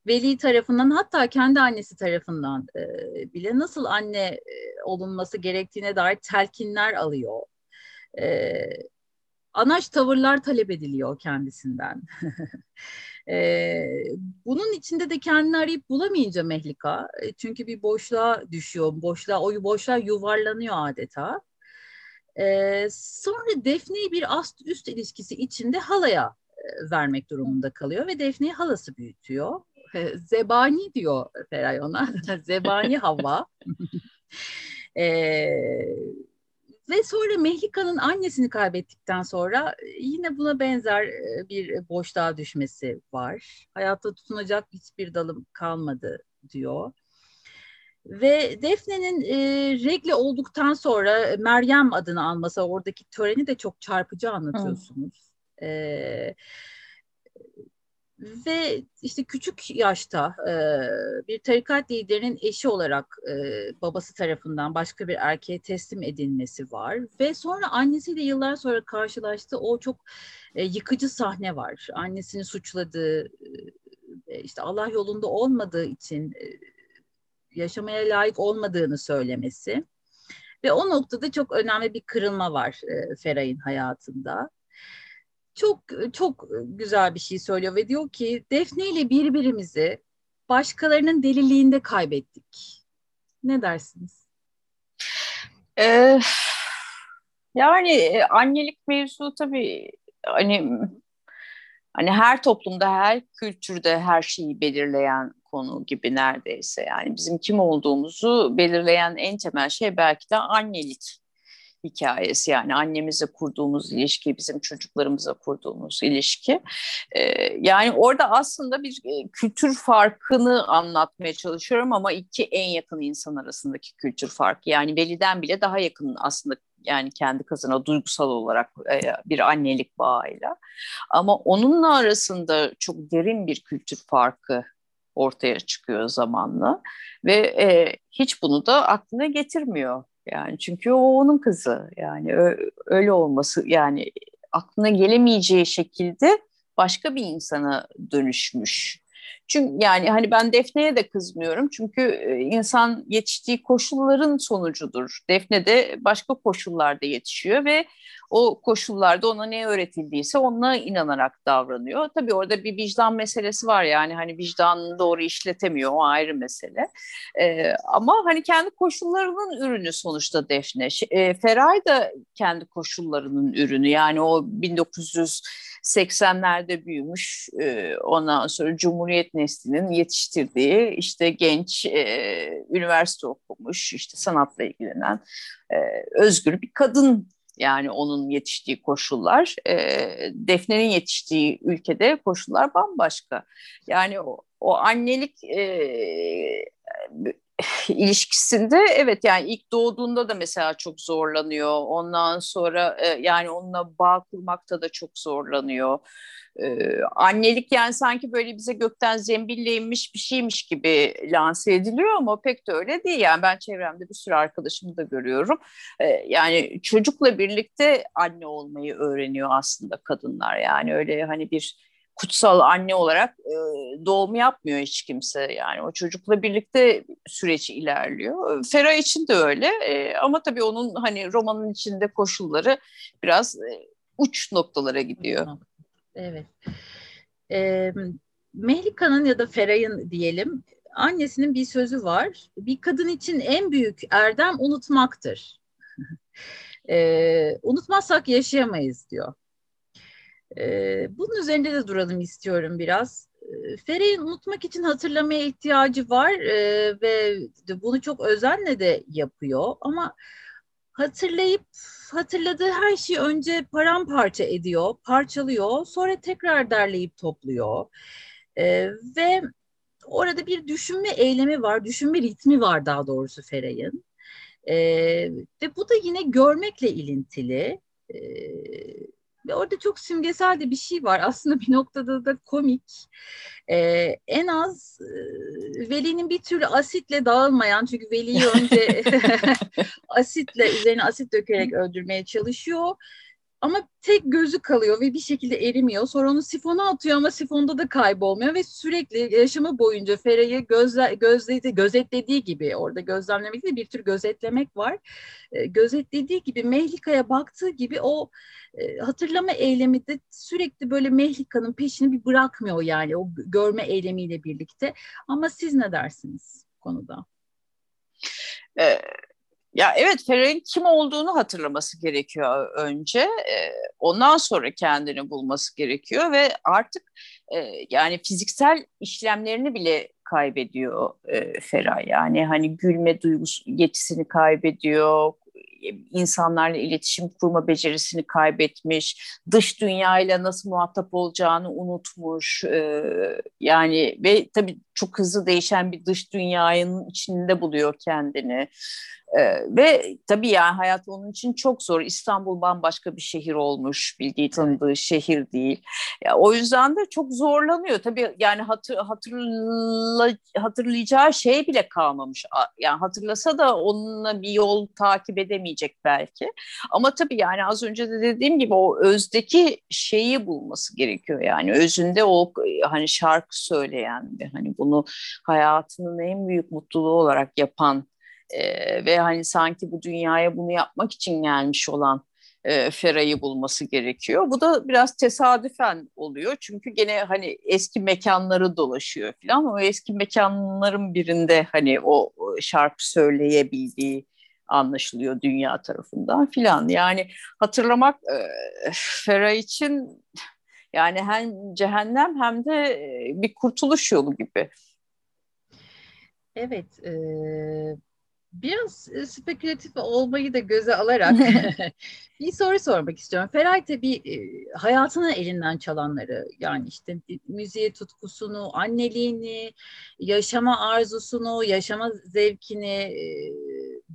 Veli tarafından hatta kendi annesi tarafından e, bile nasıl anne e, olunması gerektiğine dair telkinler alıyor. E, anaç tavırlar talep ediliyor kendisinden. e, bunun içinde de kendini arayıp bulamayınca Mehlika, e, çünkü bir boşluğa düşüyor, boşluğa, o boşluğa yuvarlanıyor adeta. E, sonra Defne'yi bir ast üst ilişkisi içinde halaya e, vermek durumunda kalıyor ve Defne'yi halası büyütüyor. E, zebani diyor Feray ona, Zebani Havva. e, ve sonra Mehlika'nın annesini kaybettikten sonra e, yine buna benzer e, bir boşluğa düşmesi var. Hayatta tutunacak hiçbir dalım kalmadı diyor. Ve Defne'nin e, regle olduktan sonra Meryem adını alması, oradaki töreni de çok çarpıcı anlatıyorsunuz. Hı. Ve işte küçük yaşta e, bir tarikat liderinin eşi olarak e, babası tarafından başka bir erkeğe teslim edilmesi var. Ve sonra annesiyle yıllar sonra karşılaştığı o çok e, yıkıcı sahne var. Annesini suçladığı, e, işte Allah yolunda olmadığı için e, yaşamaya layık olmadığını söylemesi. Ve o noktada çok önemli bir kırılma var e, Feray'ın hayatında çok çok güzel bir şey söylüyor ve diyor ki Defne ile birbirimizi başkalarının deliliğinde kaybettik. Ne dersiniz? Ee, yani e, annelik mevzu tabii hani hani her toplumda, her kültürde her şeyi belirleyen konu gibi neredeyse. Yani bizim kim olduğumuzu belirleyen en temel şey belki de annelik hikayesi yani annemizle kurduğumuz ilişki, bizim çocuklarımızla kurduğumuz ilişki. Ee, yani orada aslında bir e, kültür farkını anlatmaya çalışıyorum ama iki en yakın insan arasındaki kültür farkı. Yani Veli'den bile daha yakın aslında yani kendi kızına duygusal olarak e, bir annelik bağıyla. Ama onunla arasında çok derin bir kültür farkı ortaya çıkıyor zamanla ve e, hiç bunu da aklına getirmiyor. Yani çünkü o onun kızı yani öyle olması yani aklına gelemeyeceği şekilde başka bir insana dönüşmüş. Çünkü yani hani ben Defne'ye de kızmıyorum. Çünkü e, insan yetiştiği koşulların sonucudur. Defne de başka koşullarda yetişiyor ve o koşullarda ona ne öğretildiyse ona inanarak davranıyor. Tabii orada bir vicdan meselesi var yani hani vicdanını doğru işletemiyor o ayrı mesele. Ee, ama hani kendi koşullarının ürünü sonuçta Defne. E, Feray da kendi koşullarının ürünü yani o 1980'lerde büyümüş e, ondan sonra Cumhuriyet neslinin yetiştirdiği işte genç e, üniversite okumuş işte sanatla ilgilenen e, özgür bir kadın yani onun yetiştiği koşullar, e, Defne'nin yetiştiği ülkede koşullar bambaşka. Yani o, o annelik e, ilişkisinde evet yani ilk doğduğunda da mesela çok zorlanıyor. Ondan sonra e, yani onunla bağ kurmakta da çok zorlanıyor. Ee, annelik yani sanki böyle bize gökten zembille inmiş bir şeymiş gibi lanse ediliyor ama pek de öyle değil. Yani ben çevremde bir sürü arkadaşımı da görüyorum. Ee, yani çocukla birlikte anne olmayı öğreniyor aslında kadınlar. Yani öyle hani bir kutsal anne olarak e, doğum yapmıyor hiç kimse yani o çocukla birlikte süreç ilerliyor. Fera için de öyle e, ama tabii onun hani romanın içinde koşulları biraz e, uç noktalara gidiyor. Evet. E, Mehlika'nın ya da Feray'ın diyelim annesinin bir sözü var. Bir kadın için en büyük erdem unutmaktır. e, unutmazsak yaşayamayız diyor. E, bunun üzerinde de duralım istiyorum biraz. Feray'ın unutmak için hatırlamaya ihtiyacı var e, ve bunu çok özenle de yapıyor ama hatırlayıp hatırladığı her şeyi önce paramparça ediyor, parçalıyor, sonra tekrar derleyip topluyor. E, ve orada bir düşünme eylemi var, düşünme ritmi var daha doğrusu Feray'ın. E, ve bu da yine görmekle ilintili. E, ve orada çok simgesel de bir şey var. Aslında bir noktada da komik. Ee, en az e, Veli'nin bir türlü asitle dağılmayan çünkü Veli'yi önce asitle üzerine asit dökerek öldürmeye çalışıyor. Ama tek gözü kalıyor ve bir şekilde erimiyor. Sonra onu sifona atıyor ama sifonda da kaybolmuyor ve sürekli yaşamı boyunca Fera'yı gözle, gözledi, gözetlediği gibi orada gözlemlemek de bir tür gözetlemek var. E, gözetlediği gibi Mehlika'ya baktığı gibi o e, hatırlama eylemi de sürekli böyle Mehlika'nın peşini bir bırakmıyor yani o görme eylemiyle birlikte. Ama siz ne dersiniz konuda? Ee, ya evet Ferrer'in kim olduğunu hatırlaması gerekiyor önce. E, ondan sonra kendini bulması gerekiyor ve artık e, yani fiziksel işlemlerini bile kaybediyor e, Ferah. Yani hani gülme duygusu yetisini kaybediyor, insanlarla iletişim kurma becerisini kaybetmiş, dış dünyayla nasıl muhatap olacağını unutmuş. E, yani ve tabii çok hızlı değişen bir dış dünyanın içinde buluyor kendini. Ee, ve tabii yani hayat onun için çok zor. İstanbul bambaşka bir şehir olmuş, bildiği tanıdığı şehir değil. Ya, o yüzden de çok zorlanıyor. Tabii yani hatır, hatırla, hatırlayacağı şey bile kalmamış. Yani hatırlasa da onunla bir yol takip edemeyecek belki. Ama tabii yani az önce de dediğim gibi o özdeki şeyi bulması gerekiyor. Yani özünde o hani şarkı söyleyen hani bunu hayatının en büyük mutluluğu olarak yapan e, ve hani sanki bu dünyaya bunu yapmak için gelmiş olan e, Fera'yı bulması gerekiyor. Bu da biraz tesadüfen oluyor. Çünkü gene hani eski mekanları dolaşıyor falan. O eski mekanların birinde hani o şarkı söyleyebildiği anlaşılıyor dünya tarafından filan. Yani hatırlamak e, Fera için yani hem cehennem hem de bir kurtuluş yolu gibi. Evet, e, biraz e, spekülatif olmayı da göze alarak bir soru sormak istiyorum. Feray tabii e, hayatını elinden çalanları yani işte müziğe tutkusunu, anneliğini, yaşama arzusunu, yaşama zevkini, e,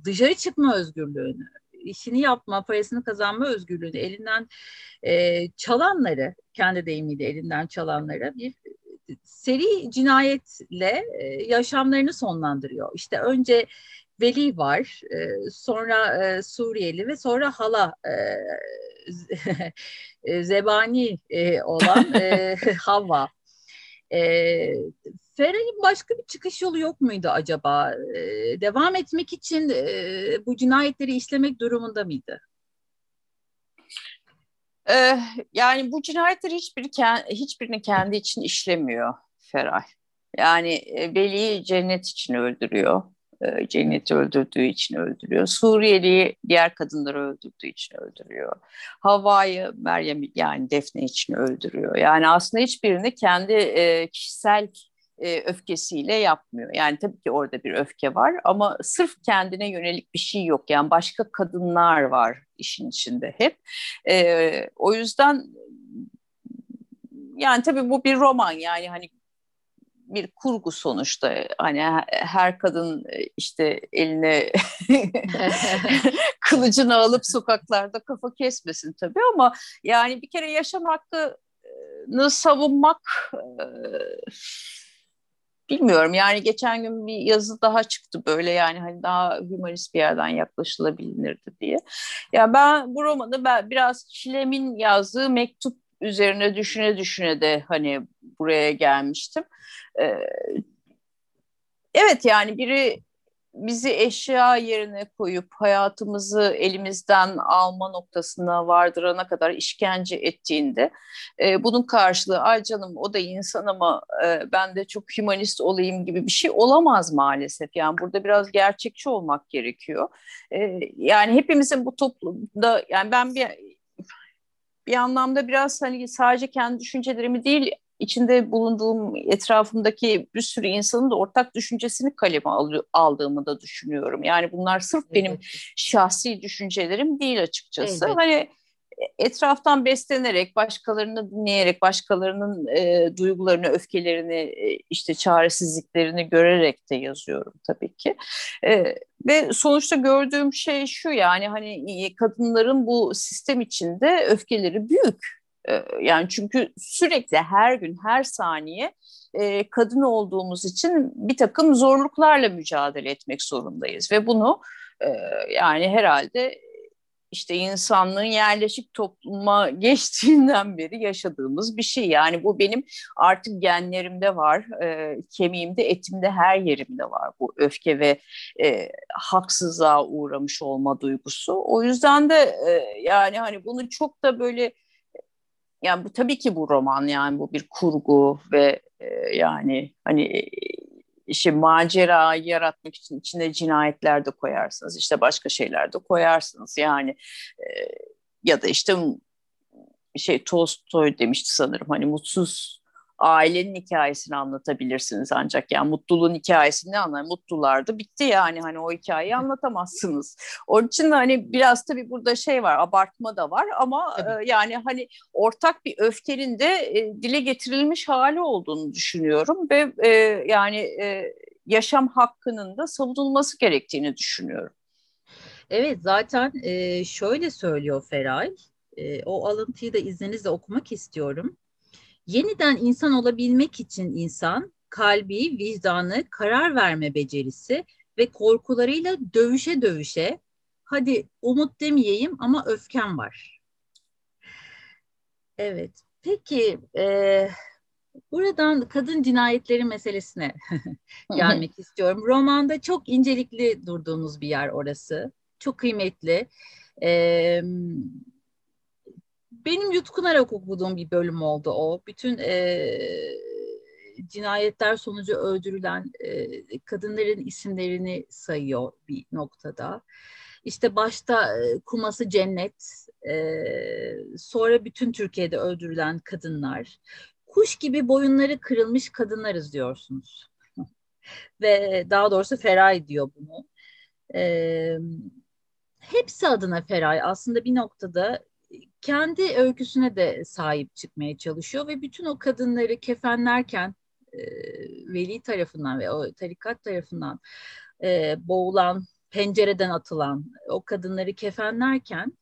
dışarı çıkma özgürlüğünü, işini yapma, parasını kazanma özgürlüğünü elinden çalanları, kendi deyimiyle elinden çalanlara bir seri cinayetle yaşamlarını sonlandırıyor. İşte önce Veli var, e, sonra e, Suriyeli ve sonra hala e, e zebani e, olan e, Havva. E, Ferah'in başka bir çıkış yolu yok muydu acaba? E, devam etmek için e, bu cinayetleri işlemek durumunda mıydı? Ee, yani bu cinayetleri hiçbiri, hiçbirini kendi için işlemiyor Feray. Yani e, Veli'yi cennet için öldürüyor. E, Cennet'i öldürdüğü için öldürüyor. Suriyeli'yi diğer kadınları öldürdüğü için öldürüyor. Havva'yı Meryem yani Defne için öldürüyor. Yani aslında hiçbirini kendi e, kişisel e, öfkesiyle yapmıyor. Yani tabii ki orada bir öfke var ama sırf kendine yönelik bir şey yok. Yani başka kadınlar var işin içinde hep. E, o yüzden yani tabii bu bir roman yani hani bir kurgu sonuçta hani her kadın e, işte eline kılıcını alıp sokaklarda kafa kesmesin tabii ama yani bir kere yaşam hakkını savunmak e, bilmiyorum yani geçen gün bir yazı daha çıktı böyle yani hani daha humanist bir yerden yaklaşılabilirdi diye. Ya yani ben bu romanı ben biraz Çilem'in yazdığı mektup üzerine düşüne düşüne de hani buraya gelmiştim. Ee, evet yani biri bizi eşya yerine koyup hayatımızı elimizden alma noktasına vardırana kadar işkence ettiğinde e, bunun karşılığı ay canım o da insan ama e, ben de çok humanist olayım gibi bir şey olamaz maalesef. Yani burada biraz gerçekçi olmak gerekiyor. E, yani hepimizin bu toplumda yani ben bir bir anlamda biraz hani sadece kendi düşüncelerimi değil içinde bulunduğum etrafımdaki bir sürü insanın da ortak düşüncesini kaleme aldığımı da düşünüyorum. Yani bunlar sırf evet. benim şahsi düşüncelerim değil açıkçası. Evet. Hani etraftan beslenerek, başkalarını dinleyerek, başkalarının e, duygularını, öfkelerini, e, işte çaresizliklerini görerek de yazıyorum tabii ki. E, ve sonuçta gördüğüm şey şu yani hani kadınların bu sistem içinde öfkeleri büyük. Ee, yani çünkü sürekli her gün, her saniye e, kadın olduğumuz için bir takım zorluklarla mücadele etmek zorundayız. Ve bunu e, yani herhalde işte insanlığın yerleşik topluma geçtiğinden beri yaşadığımız bir şey. Yani bu benim artık genlerimde var, e, kemiğimde, etimde, her yerimde var bu öfke ve e, haksızlığa uğramış olma duygusu. O yüzden de e, yani hani bunu çok da böyle yani bu tabii ki bu roman yani bu bir kurgu ve e, yani hani işte macera yaratmak için içine cinayetler de koyarsınız işte başka şeyler de koyarsınız. Yani e, ya da işte şey Tolstoy demişti sanırım hani mutsuz ailenin hikayesini anlatabilirsiniz ancak yani mutluluğun hikayesini anlar? Mutlulardı bitti yani hani o hikayeyi anlatamazsınız. Onun için de hani biraz tabii burada şey var abartma da var ama e, yani hani ortak bir öfkenin de e, dile getirilmiş hali olduğunu düşünüyorum ve e, yani e, yaşam hakkının da savunulması gerektiğini düşünüyorum. Evet zaten e, şöyle söylüyor Feray. E, o alıntıyı da izninizle okumak istiyorum. Yeniden insan olabilmek için insan kalbi, vicdanı, karar verme becerisi ve korkularıyla dövüşe dövüşe hadi umut demeyeyim ama öfkem var. Evet. Peki e, buradan kadın cinayetleri meselesine gelmek istiyorum. Romanda çok incelikli durduğunuz bir yer orası. Çok kıymetli. E, benim yutkunarak okuduğum bir bölüm oldu o. Bütün e, cinayetler sonucu öldürülen e, kadınların isimlerini sayıyor bir noktada. İşte başta e, Kuması Cennet, e, sonra bütün Türkiye'de öldürülen kadınlar. Kuş gibi boyunları kırılmış kadınlarız diyorsunuz. Ve daha doğrusu Feray diyor bunu. E, hepsi adına Feray aslında bir noktada kendi öyküsüne de sahip çıkmaya çalışıyor ve bütün o kadınları kefenlerken e, veli tarafından ve o tarikat tarafından e, boğulan, pencereden atılan o kadınları kefenlerken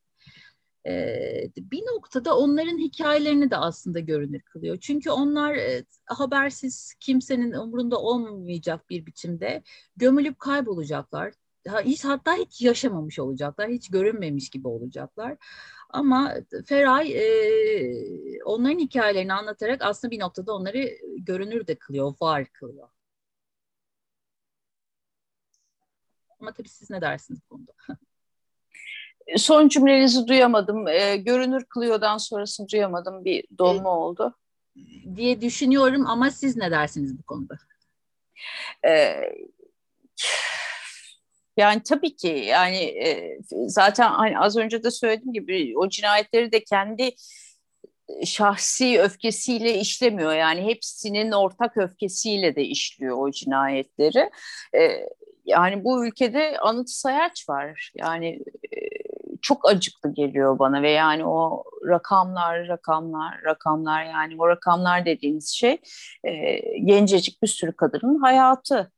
e, bir noktada onların hikayelerini de aslında görünür kılıyor. Çünkü onlar e, habersiz kimsenin umurunda olmayacak bir biçimde gömülüp kaybolacaklar. Hatta hiç yaşamamış olacaklar, hiç görünmemiş gibi olacaklar. Ama Feray e, onların hikayelerini anlatarak aslında bir noktada onları görünür de kılıyor, var kılıyor. Ama tabii siz ne dersiniz bu konuda? Son cümlenizi duyamadım. E, görünür kılıyordan sonrasını duyamadım. Bir dolma e, oldu. Diye düşünüyorum ama siz ne dersiniz bu konuda? E, yani tabii ki yani e, zaten hani az önce de söylediğim gibi o cinayetleri de kendi şahsi öfkesiyle işlemiyor. Yani hepsinin ortak öfkesiyle de işliyor o cinayetleri. E, yani bu ülkede anıt sayaç var. Yani e, çok acıklı geliyor bana ve yani o rakamlar, rakamlar, rakamlar yani o rakamlar dediğiniz şey e, gencecik bir sürü kadının hayatı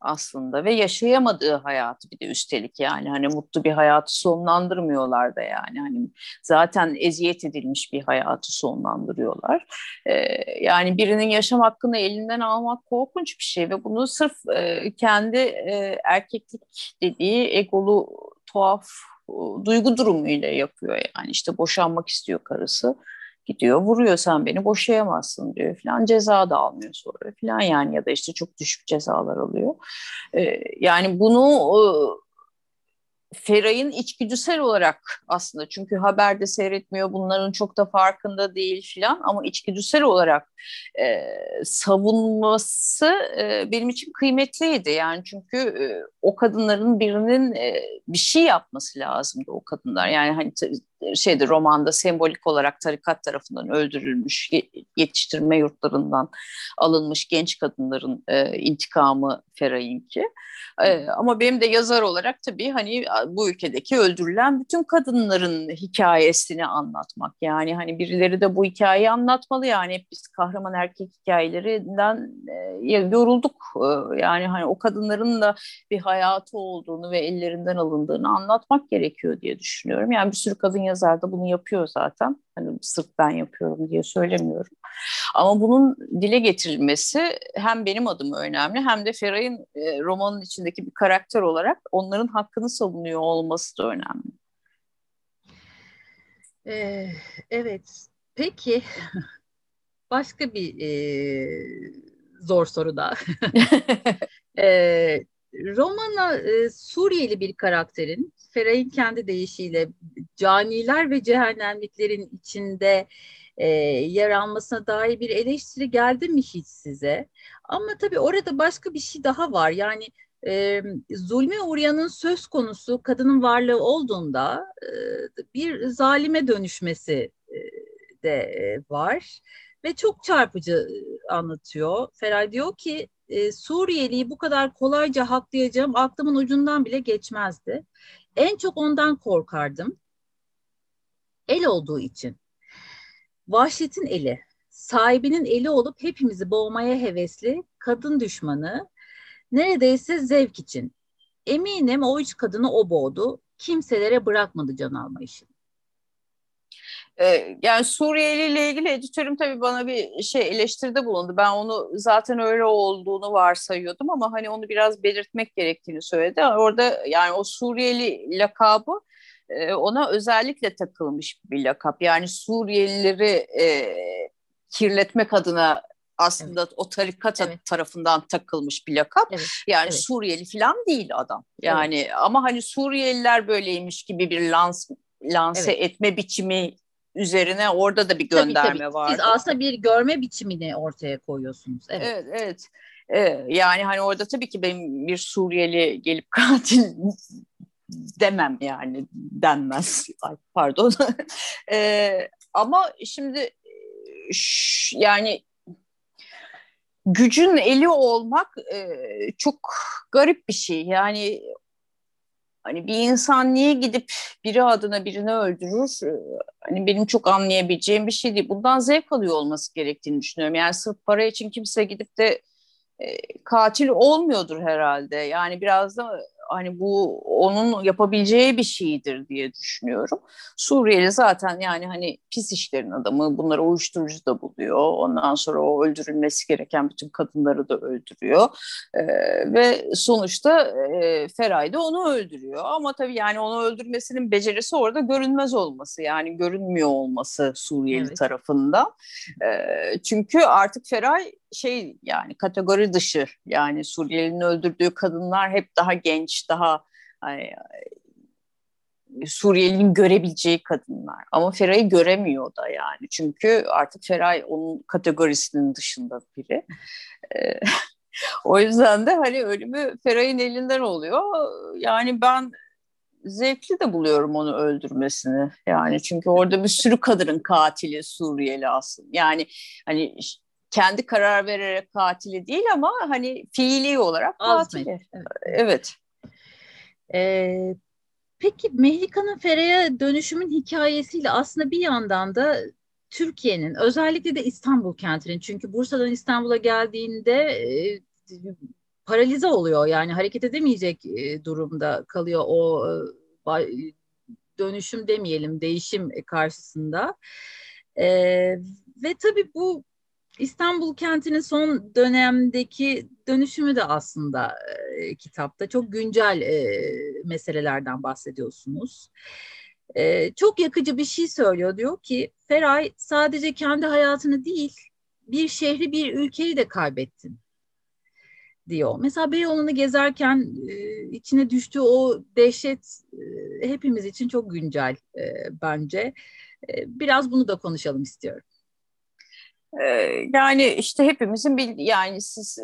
aslında ve yaşayamadığı hayatı bir de üstelik yani hani mutlu bir hayatı sonlandırmıyorlar da yani. Hani zaten eziyet edilmiş bir hayatı sonlandırıyorlar. Ee, yani birinin yaşam hakkını elinden almak korkunç bir şey ve bunu sırf e, kendi e, erkeklik dediği egolu tuhaf e, duygu durumuyla yapıyor yani. İşte boşanmak istiyor karısı gidiyor vuruyor sen beni boşayamazsın diyor falan ceza da almıyor sonra falan yani ya da işte çok düşük cezalar alıyor. Ee, yani bunu e, Feray'ın içgüdüsel olarak aslında çünkü haberde seyretmiyor bunların çok da farkında değil filan ama içgüdüsel olarak e, savunması e, benim için kıymetliydi yani çünkü e, o kadınların birinin e, bir şey yapması lazımdı o kadınlar yani hani şeyde romanda sembolik olarak tarikat tarafından öldürülmüş yetiştirme yurtlarından alınmış genç kadınların e, intikamı Feray'inki. E, ama benim de yazar olarak tabii hani bu ülkedeki öldürülen bütün kadınların hikayesini anlatmak. Yani hani birileri de bu hikayeyi anlatmalı yani hep biz kahraman erkek hikayelerinden e, yorulduk. E, yani hani o kadınların da bir hayatı olduğunu ve ellerinden alındığını anlatmak gerekiyor diye düşünüyorum. Yani bir sürü kadın yazar da bunu yapıyor zaten. Hani sırf ben yapıyorum diye söylemiyorum. Ama bunun dile getirilmesi hem benim adıma önemli hem de Feray'ın e, romanın içindeki bir karakter olarak onların hakkını savunuyor olması da önemli. Ee, evet. Peki başka bir e, zor soru da. e, romana e, Suriyeli bir karakterin Feray'ın kendi deyişiyle caniler ve cehennemliklerin içinde e, yer almasına dair bir eleştiri geldi mi hiç size? Ama tabii orada başka bir şey daha var. Yani e, zulme uğrayanın söz konusu kadının varlığı olduğunda e, bir zalime dönüşmesi e, de var ve çok çarpıcı anlatıyor. Feray diyor ki e, Suriyeli'yi bu kadar kolayca haklayacağım aklımın ucundan bile geçmezdi. En çok ondan korkardım. El olduğu için. Vahşetin eli, sahibinin eli olup hepimizi boğmaya hevesli, kadın düşmanı, neredeyse zevk için. Eminim o üç kadını o boğdu, kimselere bırakmadı can alma işini. Ee, yani Suriyeli ile ilgili editörüm tabii bana bir şey eleştiride bulundu. Ben onu zaten öyle olduğunu varsayıyordum ama hani onu biraz belirtmek gerektiğini söyledi. Orada yani o Suriyeli lakabı e, ona özellikle takılmış bir lakap. Yani Suriyelileri e, kirletmek adına aslında evet. o tarikat evet. tarafından takılmış bir lakap. Evet. Yani evet. Suriyeli falan değil adam. Yani evet. ama hani Suriyeliler böyleymiş gibi bir lans lanse evet. etme biçimi üzerine orada da bir gönderme tabii, tabii. var. Siz aslında bir görme biçimini ortaya koyuyorsunuz. Evet, evet. evet. Ee, yani hani orada tabii ki benim bir Suriyeli gelip katil demem yani denmez. Ay, pardon. ee, ama şimdi yani gücün eli olmak e, çok garip bir şey. Yani Hani bir insan niye gidip biri adına birini öldürür? Ee, hani benim çok anlayabileceğim bir şey değil. Bundan zevk alıyor olması gerektiğini düşünüyorum. Yani sırf para için kimse gidip de e, katil olmuyordur herhalde. Yani biraz da hani bu onun yapabileceği bir şeydir diye düşünüyorum. Suriyeli zaten yani hani pis işlerin adamı bunları uyuşturucu da buluyor. Ondan sonra o öldürülmesi gereken bütün kadınları da öldürüyor. E, ve sonuçta e, Feray da onu öldürüyor. Ama tabii yani onu öldürmesinin becerisi orada görünmez olması yani görünmüyor olması Suriyeli evet. tarafından. E, çünkü artık Feray şey yani kategori dışı yani Suriyeli'nin öldürdüğü kadınlar hep daha genç daha hani, Suriyeli'nin görebileceği kadınlar. Ama Feray'ı göremiyor da yani. Çünkü artık Feray onun kategorisinin dışında biri. o yüzden de hani ölümü Feray'ın elinden oluyor. Yani ben zevkli de buluyorum onu öldürmesini. Yani çünkü orada bir sürü kadının katili Suriyeli aslında. Yani hani kendi karar vererek katili değil ama hani fiili olarak katili. Evet. evet. Ee, peki Mehlika'nın Fera'ya dönüşümün hikayesiyle aslında bir yandan da Türkiye'nin özellikle de İstanbul kentinin çünkü Bursa'dan İstanbul'a geldiğinde e, paralize oluyor yani hareket edemeyecek e, durumda kalıyor o e, dönüşüm demeyelim değişim karşısında. E, ve tabii bu İstanbul kentinin son dönemdeki dönüşümü de aslında e, kitapta çok güncel e, meselelerden bahsediyorsunuz. E, çok yakıcı bir şey söylüyor. Diyor ki Feray sadece kendi hayatını değil bir şehri bir ülkeyi de kaybettin diyor. Mesela Beyoğlu'nu gezerken e, içine düştüğü o dehşet e, hepimiz için çok güncel e, bence. E, biraz bunu da konuşalım istiyorum. Yani işte hepimizin bildiği yani siz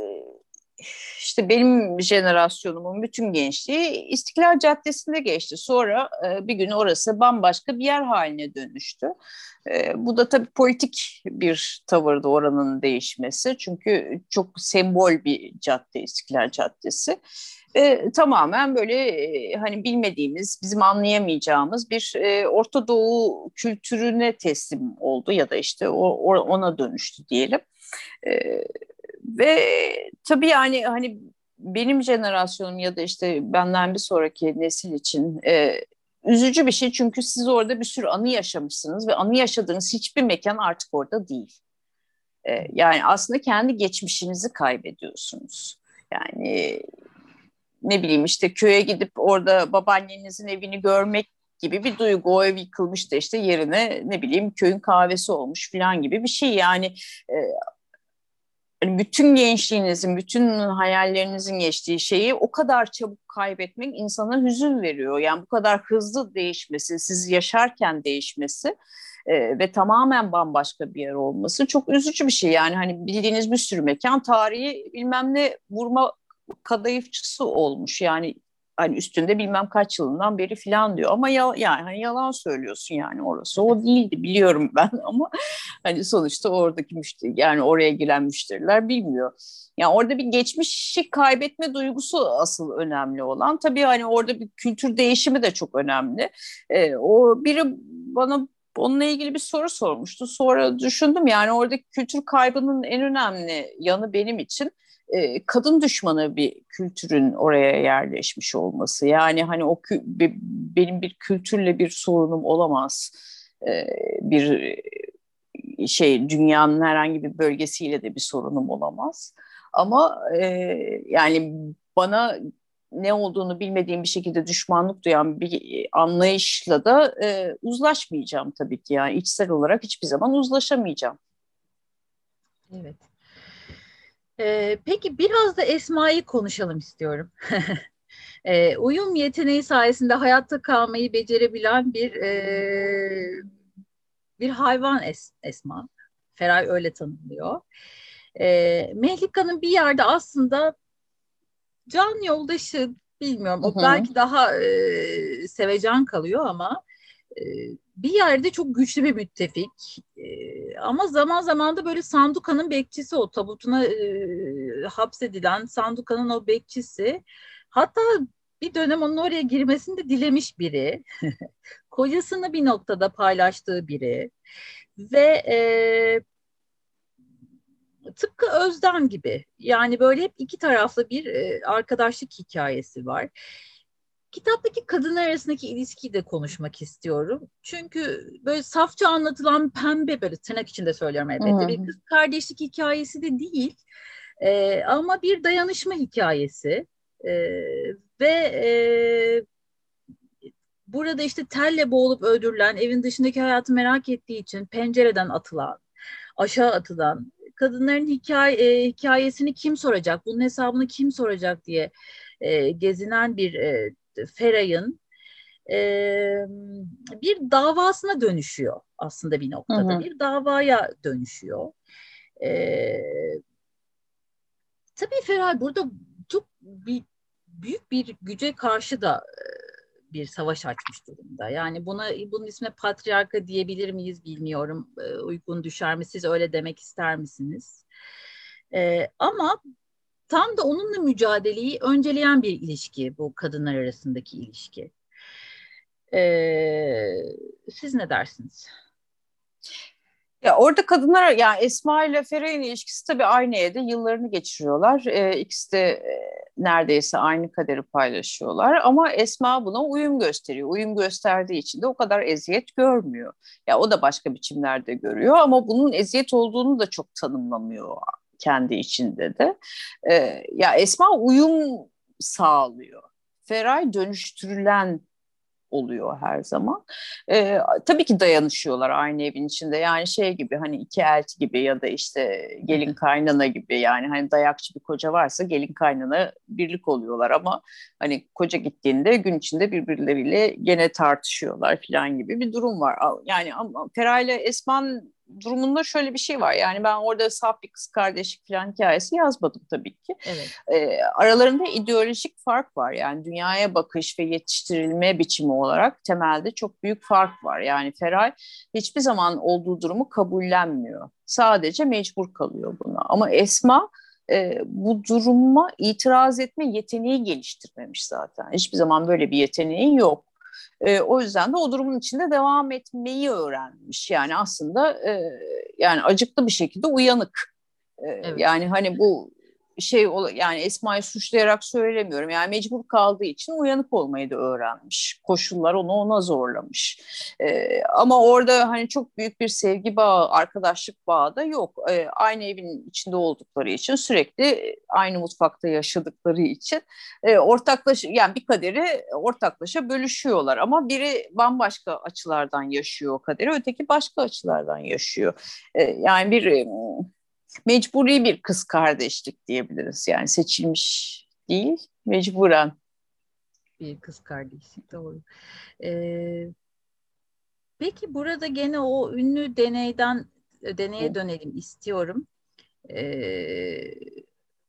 işte benim jenerasyonumun bütün gençliği İstiklal Caddesi'nde geçti. Sonra e, bir gün orası bambaşka bir yer haline dönüştü. E, bu da tabii politik bir tavırdı oranın değişmesi. Çünkü çok sembol bir cadde İstiklal Caddesi e, tamamen böyle e, hani bilmediğimiz, bizim anlayamayacağımız bir e, Orta Doğu kültürüne teslim oldu ya da işte o, ona dönüştü diyelim. E, ve tabii yani hani benim jenerasyonum ya da işte benden bir sonraki nesil için e, üzücü bir şey çünkü siz orada bir sürü anı yaşamışsınız ve anı yaşadığınız hiçbir mekan artık orada değil. E, yani aslında kendi geçmişinizi kaybediyorsunuz. Yani ne bileyim işte köye gidip orada babaannenizin evini görmek gibi bir duygu. O ev yıkılmıştı işte yerine ne bileyim köyün kahvesi olmuş falan gibi bir şey. Yani e, hani bütün gençliğinizin, bütün hayallerinizin geçtiği şeyi o kadar çabuk kaybetmek insana hüzün veriyor. Yani bu kadar hızlı değişmesi, siz yaşarken değişmesi e, ve tamamen bambaşka bir yer olması çok üzücü bir şey. Yani hani bildiğiniz bir sürü mekan tarihi bilmem ne vurma kadayıfçısı olmuş yani hani üstünde bilmem kaç yılından beri filan diyor ama ya, yani hani yalan söylüyorsun yani orası o değildi biliyorum ben ama hani sonuçta oradaki müşteri yani oraya giren müşteriler bilmiyor. Yani orada bir geçmişi kaybetme duygusu asıl önemli olan. Tabii hani orada bir kültür değişimi de çok önemli. Ee, o biri bana onunla ilgili bir soru sormuştu. Sonra düşündüm yani oradaki kültür kaybının en önemli yanı benim için e, kadın düşmanı bir kültürün oraya yerleşmiş olması. Yani hani o benim bir kültürle bir sorunum olamaz. E, bir şey dünyanın herhangi bir bölgesiyle de bir sorunum olamaz. Ama e, yani bana ne olduğunu bilmediğim bir şekilde düşmanlık duyan bir anlayışla da e, uzlaşmayacağım tabii ki. Yani içsel olarak hiçbir zaman uzlaşamayacağım. Evet. Ee, peki biraz da Esma'yı konuşalım istiyorum. ee, uyum yeteneği sayesinde hayatta kalmayı becerebilen bir e, bir hayvan es, Esma. Feray öyle tanımlıyor. Ee, Mehlika'nın bir yerde aslında can yoldaşı bilmiyorum. O belki daha e, sevecen kalıyor ama e, bir yerde çok güçlü bir müttefik e, ama zaman zaman da böyle Sanduka'nın bekçisi o tabutuna e, hapsedilen Sanduka'nın o bekçisi. Hatta bir dönem onun oraya girmesini de dilemiş biri. Kocasını bir noktada paylaştığı biri. Ve e, tıpkı Özden gibi yani böyle hep iki taraflı bir e, arkadaşlık hikayesi var. Kitaptaki kadınlar arasındaki ilişkiyi de konuşmak istiyorum. Çünkü böyle safça anlatılan pembe böyle tırnak içinde söylüyorum elbette bir kız kardeşlik hikayesi de değil. E, ama bir dayanışma hikayesi. E, ve e, burada işte telle boğulup öldürülen, evin dışındaki hayatı merak ettiği için pencereden atılan, aşağı atılan, kadınların hikaye, e, hikayesini kim soracak, bunun hesabını kim soracak diye e, gezinen bir e, Feray'ın e, bir davasına dönüşüyor aslında bir noktada. Hı hı. Bir davaya dönüşüyor. E, tabii Feray burada çok bir, büyük bir güce karşı da bir savaş açmış durumda. Yani buna bunun ismine patriarka diyebilir miyiz bilmiyorum. Uygun düşer mi? Siz öyle demek ister misiniz? E, ama tam da onunla mücadeleyi önceleyen bir ilişki bu kadınlar arasındaki ilişki. Ee, siz ne dersiniz? Ya orada kadınlar yani Esma ile Feray'ın ilişkisi tabii aynı evde yıllarını geçiriyorlar. Ee, ikisi de e, neredeyse aynı kaderi paylaşıyorlar ama Esma buna uyum gösteriyor. Uyum gösterdiği için de o kadar eziyet görmüyor. Ya o da başka biçimlerde görüyor ama bunun eziyet olduğunu da çok tanımlamıyor kendi içinde de. E, ya Esma uyum sağlıyor. Feray dönüştürülen oluyor her zaman. E, tabii ki dayanışıyorlar aynı evin içinde. Yani şey gibi hani iki elti gibi ya da işte gelin kaynana gibi yani hani dayakçı bir koca varsa gelin kaynana birlik oluyorlar ama hani koca gittiğinde gün içinde birbirleriyle gene tartışıyorlar falan gibi bir durum var. Yani ama Feray ile Esman durumunda şöyle bir şey var. Yani ben orada saf bir kız kardeşlik falan hikayesi yazmadım tabii ki. Evet. E, aralarında ideolojik fark var. Yani dünyaya bakış ve yetiştirilme biçimi olarak temelde çok büyük fark var. Yani Feray hiçbir zaman olduğu durumu kabullenmiyor. Sadece mecbur kalıyor buna. Ama Esma e, bu duruma itiraz etme yeteneği geliştirmemiş zaten. Hiçbir zaman böyle bir yeteneği yok. E, o yüzden de o durumun içinde devam etmeyi öğrenmiş. Yani aslında e, yani acıklı bir şekilde uyanık. E, evet. Yani hani bu şey yani Esma'yı suçlayarak söylemiyorum. Yani mecbur kaldığı için uyanık olmayı da öğrenmiş. Koşullar onu ona zorlamış. Ee, ama orada hani çok büyük bir sevgi bağı, arkadaşlık bağı da yok. Ee, aynı evin içinde oldukları için sürekli aynı mutfakta yaşadıkları için e, ortaklaşa yani bir kaderi ortaklaşa bölüşüyorlar ama biri bambaşka açılardan yaşıyor o kaderi, öteki başka açılardan yaşıyor. Ee, yani bir mecburi bir kız kardeşlik diyebiliriz. Yani seçilmiş değil, mecburen. Bir kız kardeşlik doğru. Ee, peki burada gene o ünlü deneyden deneye dönelim istiyorum. Ee,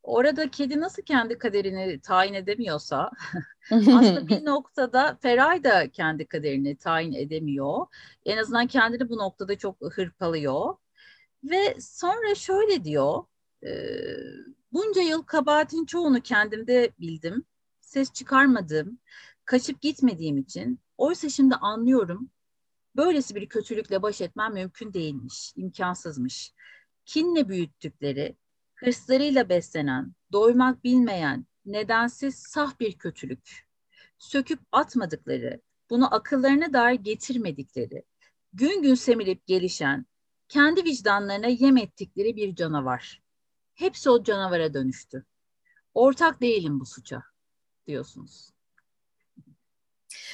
orada kedi nasıl kendi kaderini tayin edemiyorsa aslında bir noktada Feray da kendi kaderini tayin edemiyor. En azından kendini bu noktada çok hırpalıyor. Ve sonra şöyle diyor, e, bunca yıl kabahatin çoğunu kendimde bildim, ses çıkarmadım, kaçıp gitmediğim için. Oysa şimdi anlıyorum, böylesi bir kötülükle baş etmem mümkün değilmiş, imkansızmış. Kinle büyüttükleri, hırslarıyla beslenen, doymak bilmeyen, nedensiz sah bir kötülük. Söküp atmadıkları, bunu akıllarına dair getirmedikleri, gün gün semirip gelişen, kendi vicdanlarına yem ettikleri bir canavar. Hepsi o canavara dönüştü. Ortak değilim bu suça diyorsunuz.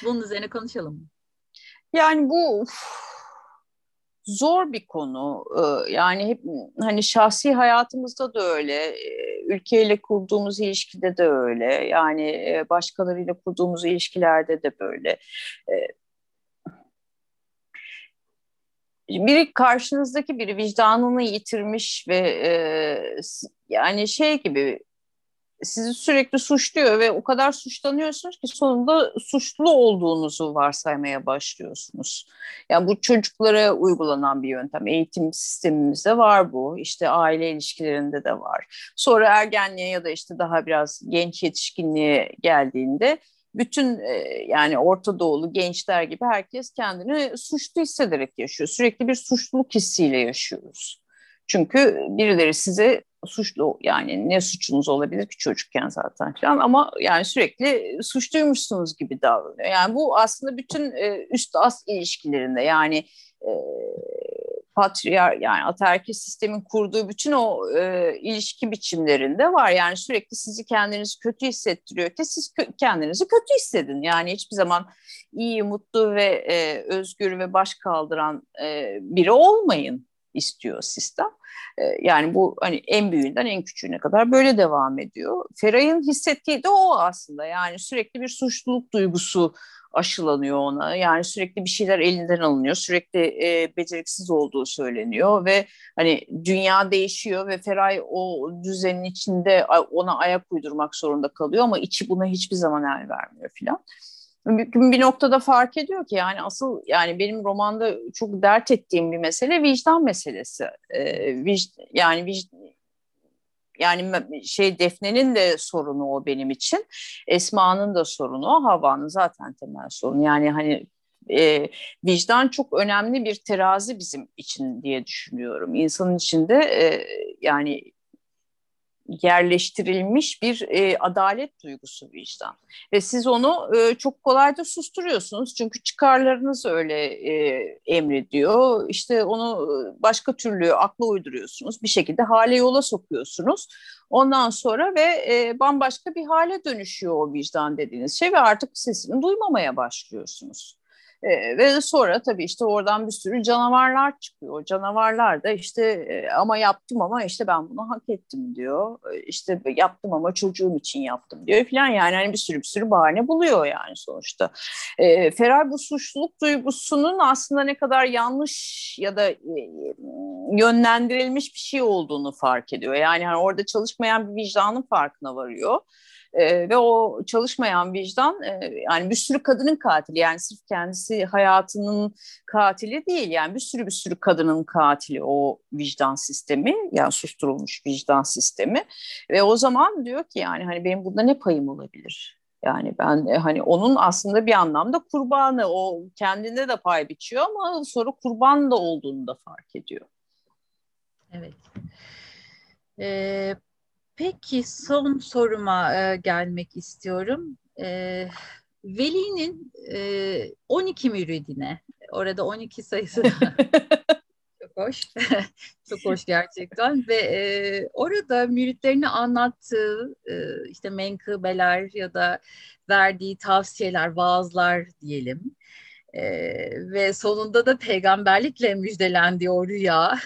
Bunun üzerine konuşalım mı? Yani bu zor bir konu. Ee, yani hep hani şahsi hayatımızda da öyle, ee, ülkeyle kurduğumuz ilişkide de öyle. Yani e, başkalarıyla kurduğumuz ilişkilerde de böyle. Ee, biri karşınızdaki biri vicdanını yitirmiş ve e, yani şey gibi sizi sürekli suçluyor ve o kadar suçlanıyorsunuz ki sonunda suçlu olduğunuzu varsaymaya başlıyorsunuz. Yani bu çocuklara uygulanan bir yöntem. Eğitim sistemimizde var bu. İşte aile ilişkilerinde de var. Sonra ergenliğe ya da işte daha biraz genç yetişkinliğe geldiğinde bütün e, yani Orta Doğulu gençler gibi herkes kendini suçlu hissederek yaşıyor. Sürekli bir suçluluk hissiyle yaşıyoruz. Çünkü birileri size suçlu yani ne suçunuz olabilir ki çocukken zaten falan ama yani sürekli suçluymuşsunuz gibi davranıyor. Yani bu aslında bütün e, üst as ilişkilerinde yani e, patriar yani ataerkil sistemin kurduğu bütün o e, ilişki biçimlerinde var. Yani sürekli sizi kendinizi kötü hissettiriyor ki siz kö- kendinizi kötü hissedin. Yani hiçbir zaman iyi, mutlu ve e, özgür ve baş kaldıran e, biri olmayın istiyor sistem. E, yani bu hani en büyüğünden en küçüğüne kadar böyle devam ediyor. Feray'ın hissettiği de o aslında. Yani sürekli bir suçluluk duygusu aşılanıyor ona. Yani sürekli bir şeyler elinden alınıyor. Sürekli e, beceriksiz olduğu söyleniyor ve hani dünya değişiyor ve Feray o düzenin içinde ona ayak uydurmak zorunda kalıyor ama içi buna hiçbir zaman el vermiyor filan. Bir, bir noktada fark ediyor ki yani asıl yani benim romanda çok dert ettiğim bir mesele vicdan meselesi. Ee, vic, yani vic, yani şey Defne'nin de sorunu o benim için. Esma'nın da sorunu o. Havva'nın zaten temel sorunu. Yani hani e, vicdan çok önemli bir terazi bizim için diye düşünüyorum. İnsanın içinde e, yani yerleştirilmiş bir e, adalet duygusu vicdan. Ve siz onu e, çok kolayca susturuyorsunuz. Çünkü çıkarlarınız öyle e, emrediyor. İşte onu e, başka türlü akla uyduruyorsunuz. Bir şekilde hale yola sokuyorsunuz. Ondan sonra ve e, bambaşka bir hale dönüşüyor o vicdan dediğiniz şey ve artık sesini duymamaya başlıyorsunuz. E, ve sonra tabii işte oradan bir sürü canavarlar çıkıyor. O canavarlar da işte e, ama yaptım ama işte ben bunu hak ettim diyor. E, işte yaptım ama çocuğum için yaptım diyor falan yani hani bir sürü bir sürü bahane buluyor yani sonuçta. E, Feray bu suçluluk duygusunun aslında ne kadar yanlış ya da e, yönlendirilmiş bir şey olduğunu fark ediyor. Yani hani orada çalışmayan bir vicdanın farkına varıyor. E, ve o çalışmayan vicdan e, yani bir sürü kadının katili yani sırf kendisi hayatının katili değil yani bir sürü bir sürü kadının katili o vicdan sistemi yani susturulmuş vicdan sistemi ve o zaman diyor ki yani hani benim burada ne payım olabilir? Yani ben e, hani onun aslında bir anlamda kurbanı o kendinde de pay biçiyor ama sonra kurban da olduğunu da fark ediyor. Evet. Ee, Peki son soruma e, gelmek istiyorum. E, Veli'nin e, 12 müridine, orada 12 sayısı çok hoş, çok hoş gerçekten ve e, orada müritlerini anlattığı e, işte menkıbeler ya da verdiği tavsiyeler, vaazlar diyelim. Ee, ve sonunda da peygamberlikle müjdelendiği o rüya.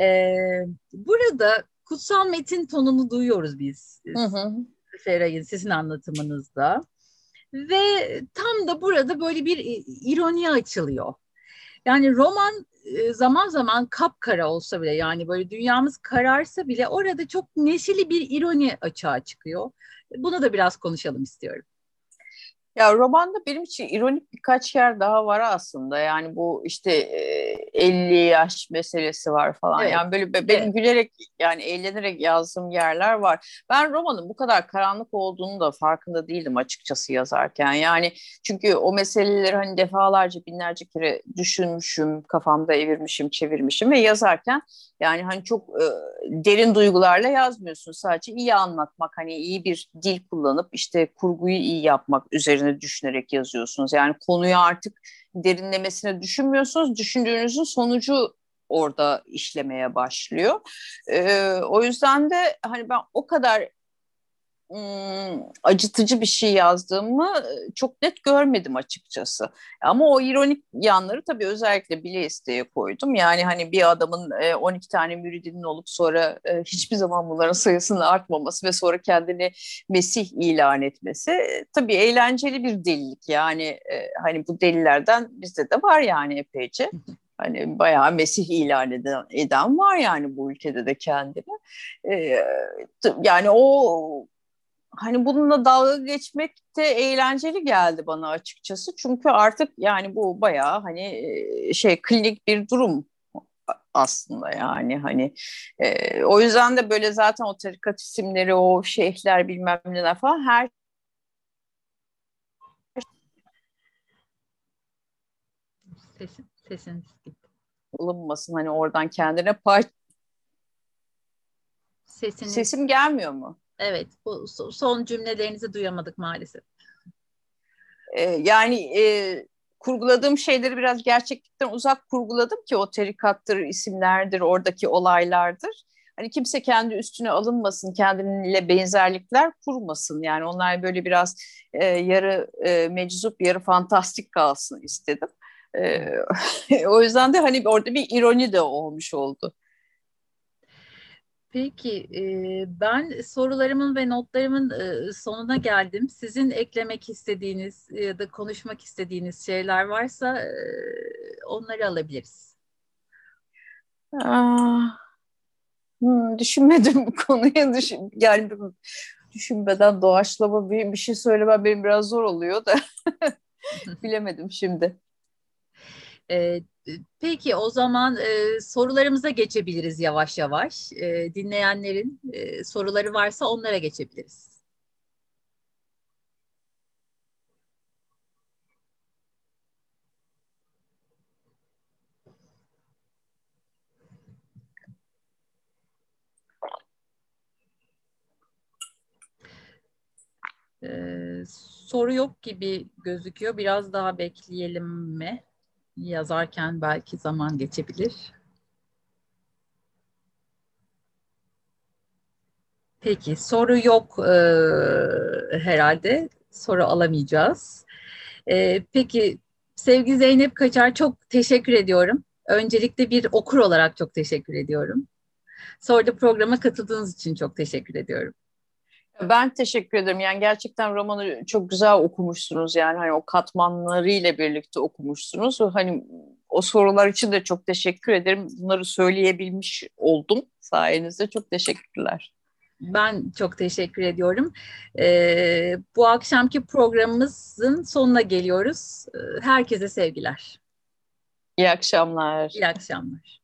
ee, burada kutsal metin tonunu duyuyoruz biz. Hı sizin anlatımınızda. Ve tam da burada böyle bir ironi açılıyor. Yani roman e, zaman zaman kapkara olsa bile yani böyle dünyamız kararsa bile orada çok neşeli bir ironi açığa çıkıyor. Bunu da biraz konuşalım istiyorum. Ya romanda benim için ironik birkaç yer daha var aslında. Yani bu işte e, 50 yaş meselesi var falan. Evet. Yani böyle benim evet. gülerek yani eğlenerek yazdığım yerler var. Ben romanın bu kadar karanlık olduğunu da farkında değildim açıkçası yazarken. Yani çünkü o meseleleri hani defalarca binlerce kere düşünmüşüm, kafamda evirmişim, çevirmişim ve yazarken yani hani çok e, derin duygularla yazmıyorsun. Sadece iyi anlatmak, hani iyi bir dil kullanıp işte kurguyu iyi yapmak üzerine düşünerek yazıyorsunuz. Yani konuyu artık derinlemesine düşünmüyorsunuz. Düşündüğünüzün sonucu orada işlemeye başlıyor. E, o yüzden de hani ben o kadar acıtıcı bir şey yazdığımı çok net görmedim açıkçası. Ama o ironik yanları tabii özellikle bile isteye koydum. Yani hani bir adamın 12 tane müridinin olup sonra hiçbir zaman bunların sayısının artmaması ve sonra kendini Mesih ilan etmesi tabii eğlenceli bir delilik. Yani hani bu delilerden bizde de var yani epeyce. Hani bayağı Mesih ilan eden, eden var yani bu ülkede de kendini. Ee, yani o hani bununla dalga geçmek de eğlenceli geldi bana açıkçası. Çünkü artık yani bu bayağı hani şey klinik bir durum aslında yani hani e, o yüzden de böyle zaten o tarikat isimleri o şeyhler bilmem neler falan her sesin sesiniz gitti. alınmasın hani oradan kendine pay. Sesiniz... Sesim gelmiyor mu? Evet, bu son cümlelerinizi duyamadık maalesef. Ee, yani e, kurguladığım şeyleri biraz gerçeklikten uzak kurguladım ki o tarikattır, isimlerdir, oradaki olaylardır. Hani kimse kendi üstüne alınmasın, kendinle benzerlikler kurmasın. Yani onlar böyle biraz e, yarı e, meczup, yarı fantastik kalsın istedim. E, o yüzden de hani orada bir ironi de olmuş oldu. Peki, ben sorularımın ve notlarımın sonuna geldim. Sizin eklemek istediğiniz ya da konuşmak istediğiniz şeyler varsa onları alabiliriz. Aa, hmm, düşünmedim bu konuya. Düşün, yani düşünmeden doğaçlama bir, bir şey söylemem benim biraz zor oluyor da bilemedim şimdi. Peki o zaman e, sorularımıza geçebiliriz yavaş yavaş. E, dinleyenlerin e, soruları varsa onlara geçebiliriz. Ee, soru yok gibi gözüküyor. Biraz daha bekleyelim mi? Yazarken belki zaman geçebilir. Peki soru yok e, herhalde. Soru alamayacağız. E, peki sevgili Zeynep Kaçar çok teşekkür ediyorum. Öncelikle bir okur olarak çok teşekkür ediyorum. Sonra da programa katıldığınız için çok teşekkür ediyorum. Ben teşekkür ederim. Yani gerçekten romanı çok güzel okumuşsunuz. Yani hani o katmanlarıyla birlikte okumuşsunuz. Hani o sorular için de çok teşekkür ederim. Bunları söyleyebilmiş oldum sayenizde. Çok teşekkürler. Ben çok teşekkür ediyorum. Ee, bu akşamki programımızın sonuna geliyoruz. Herkese sevgiler. İyi akşamlar. İyi akşamlar.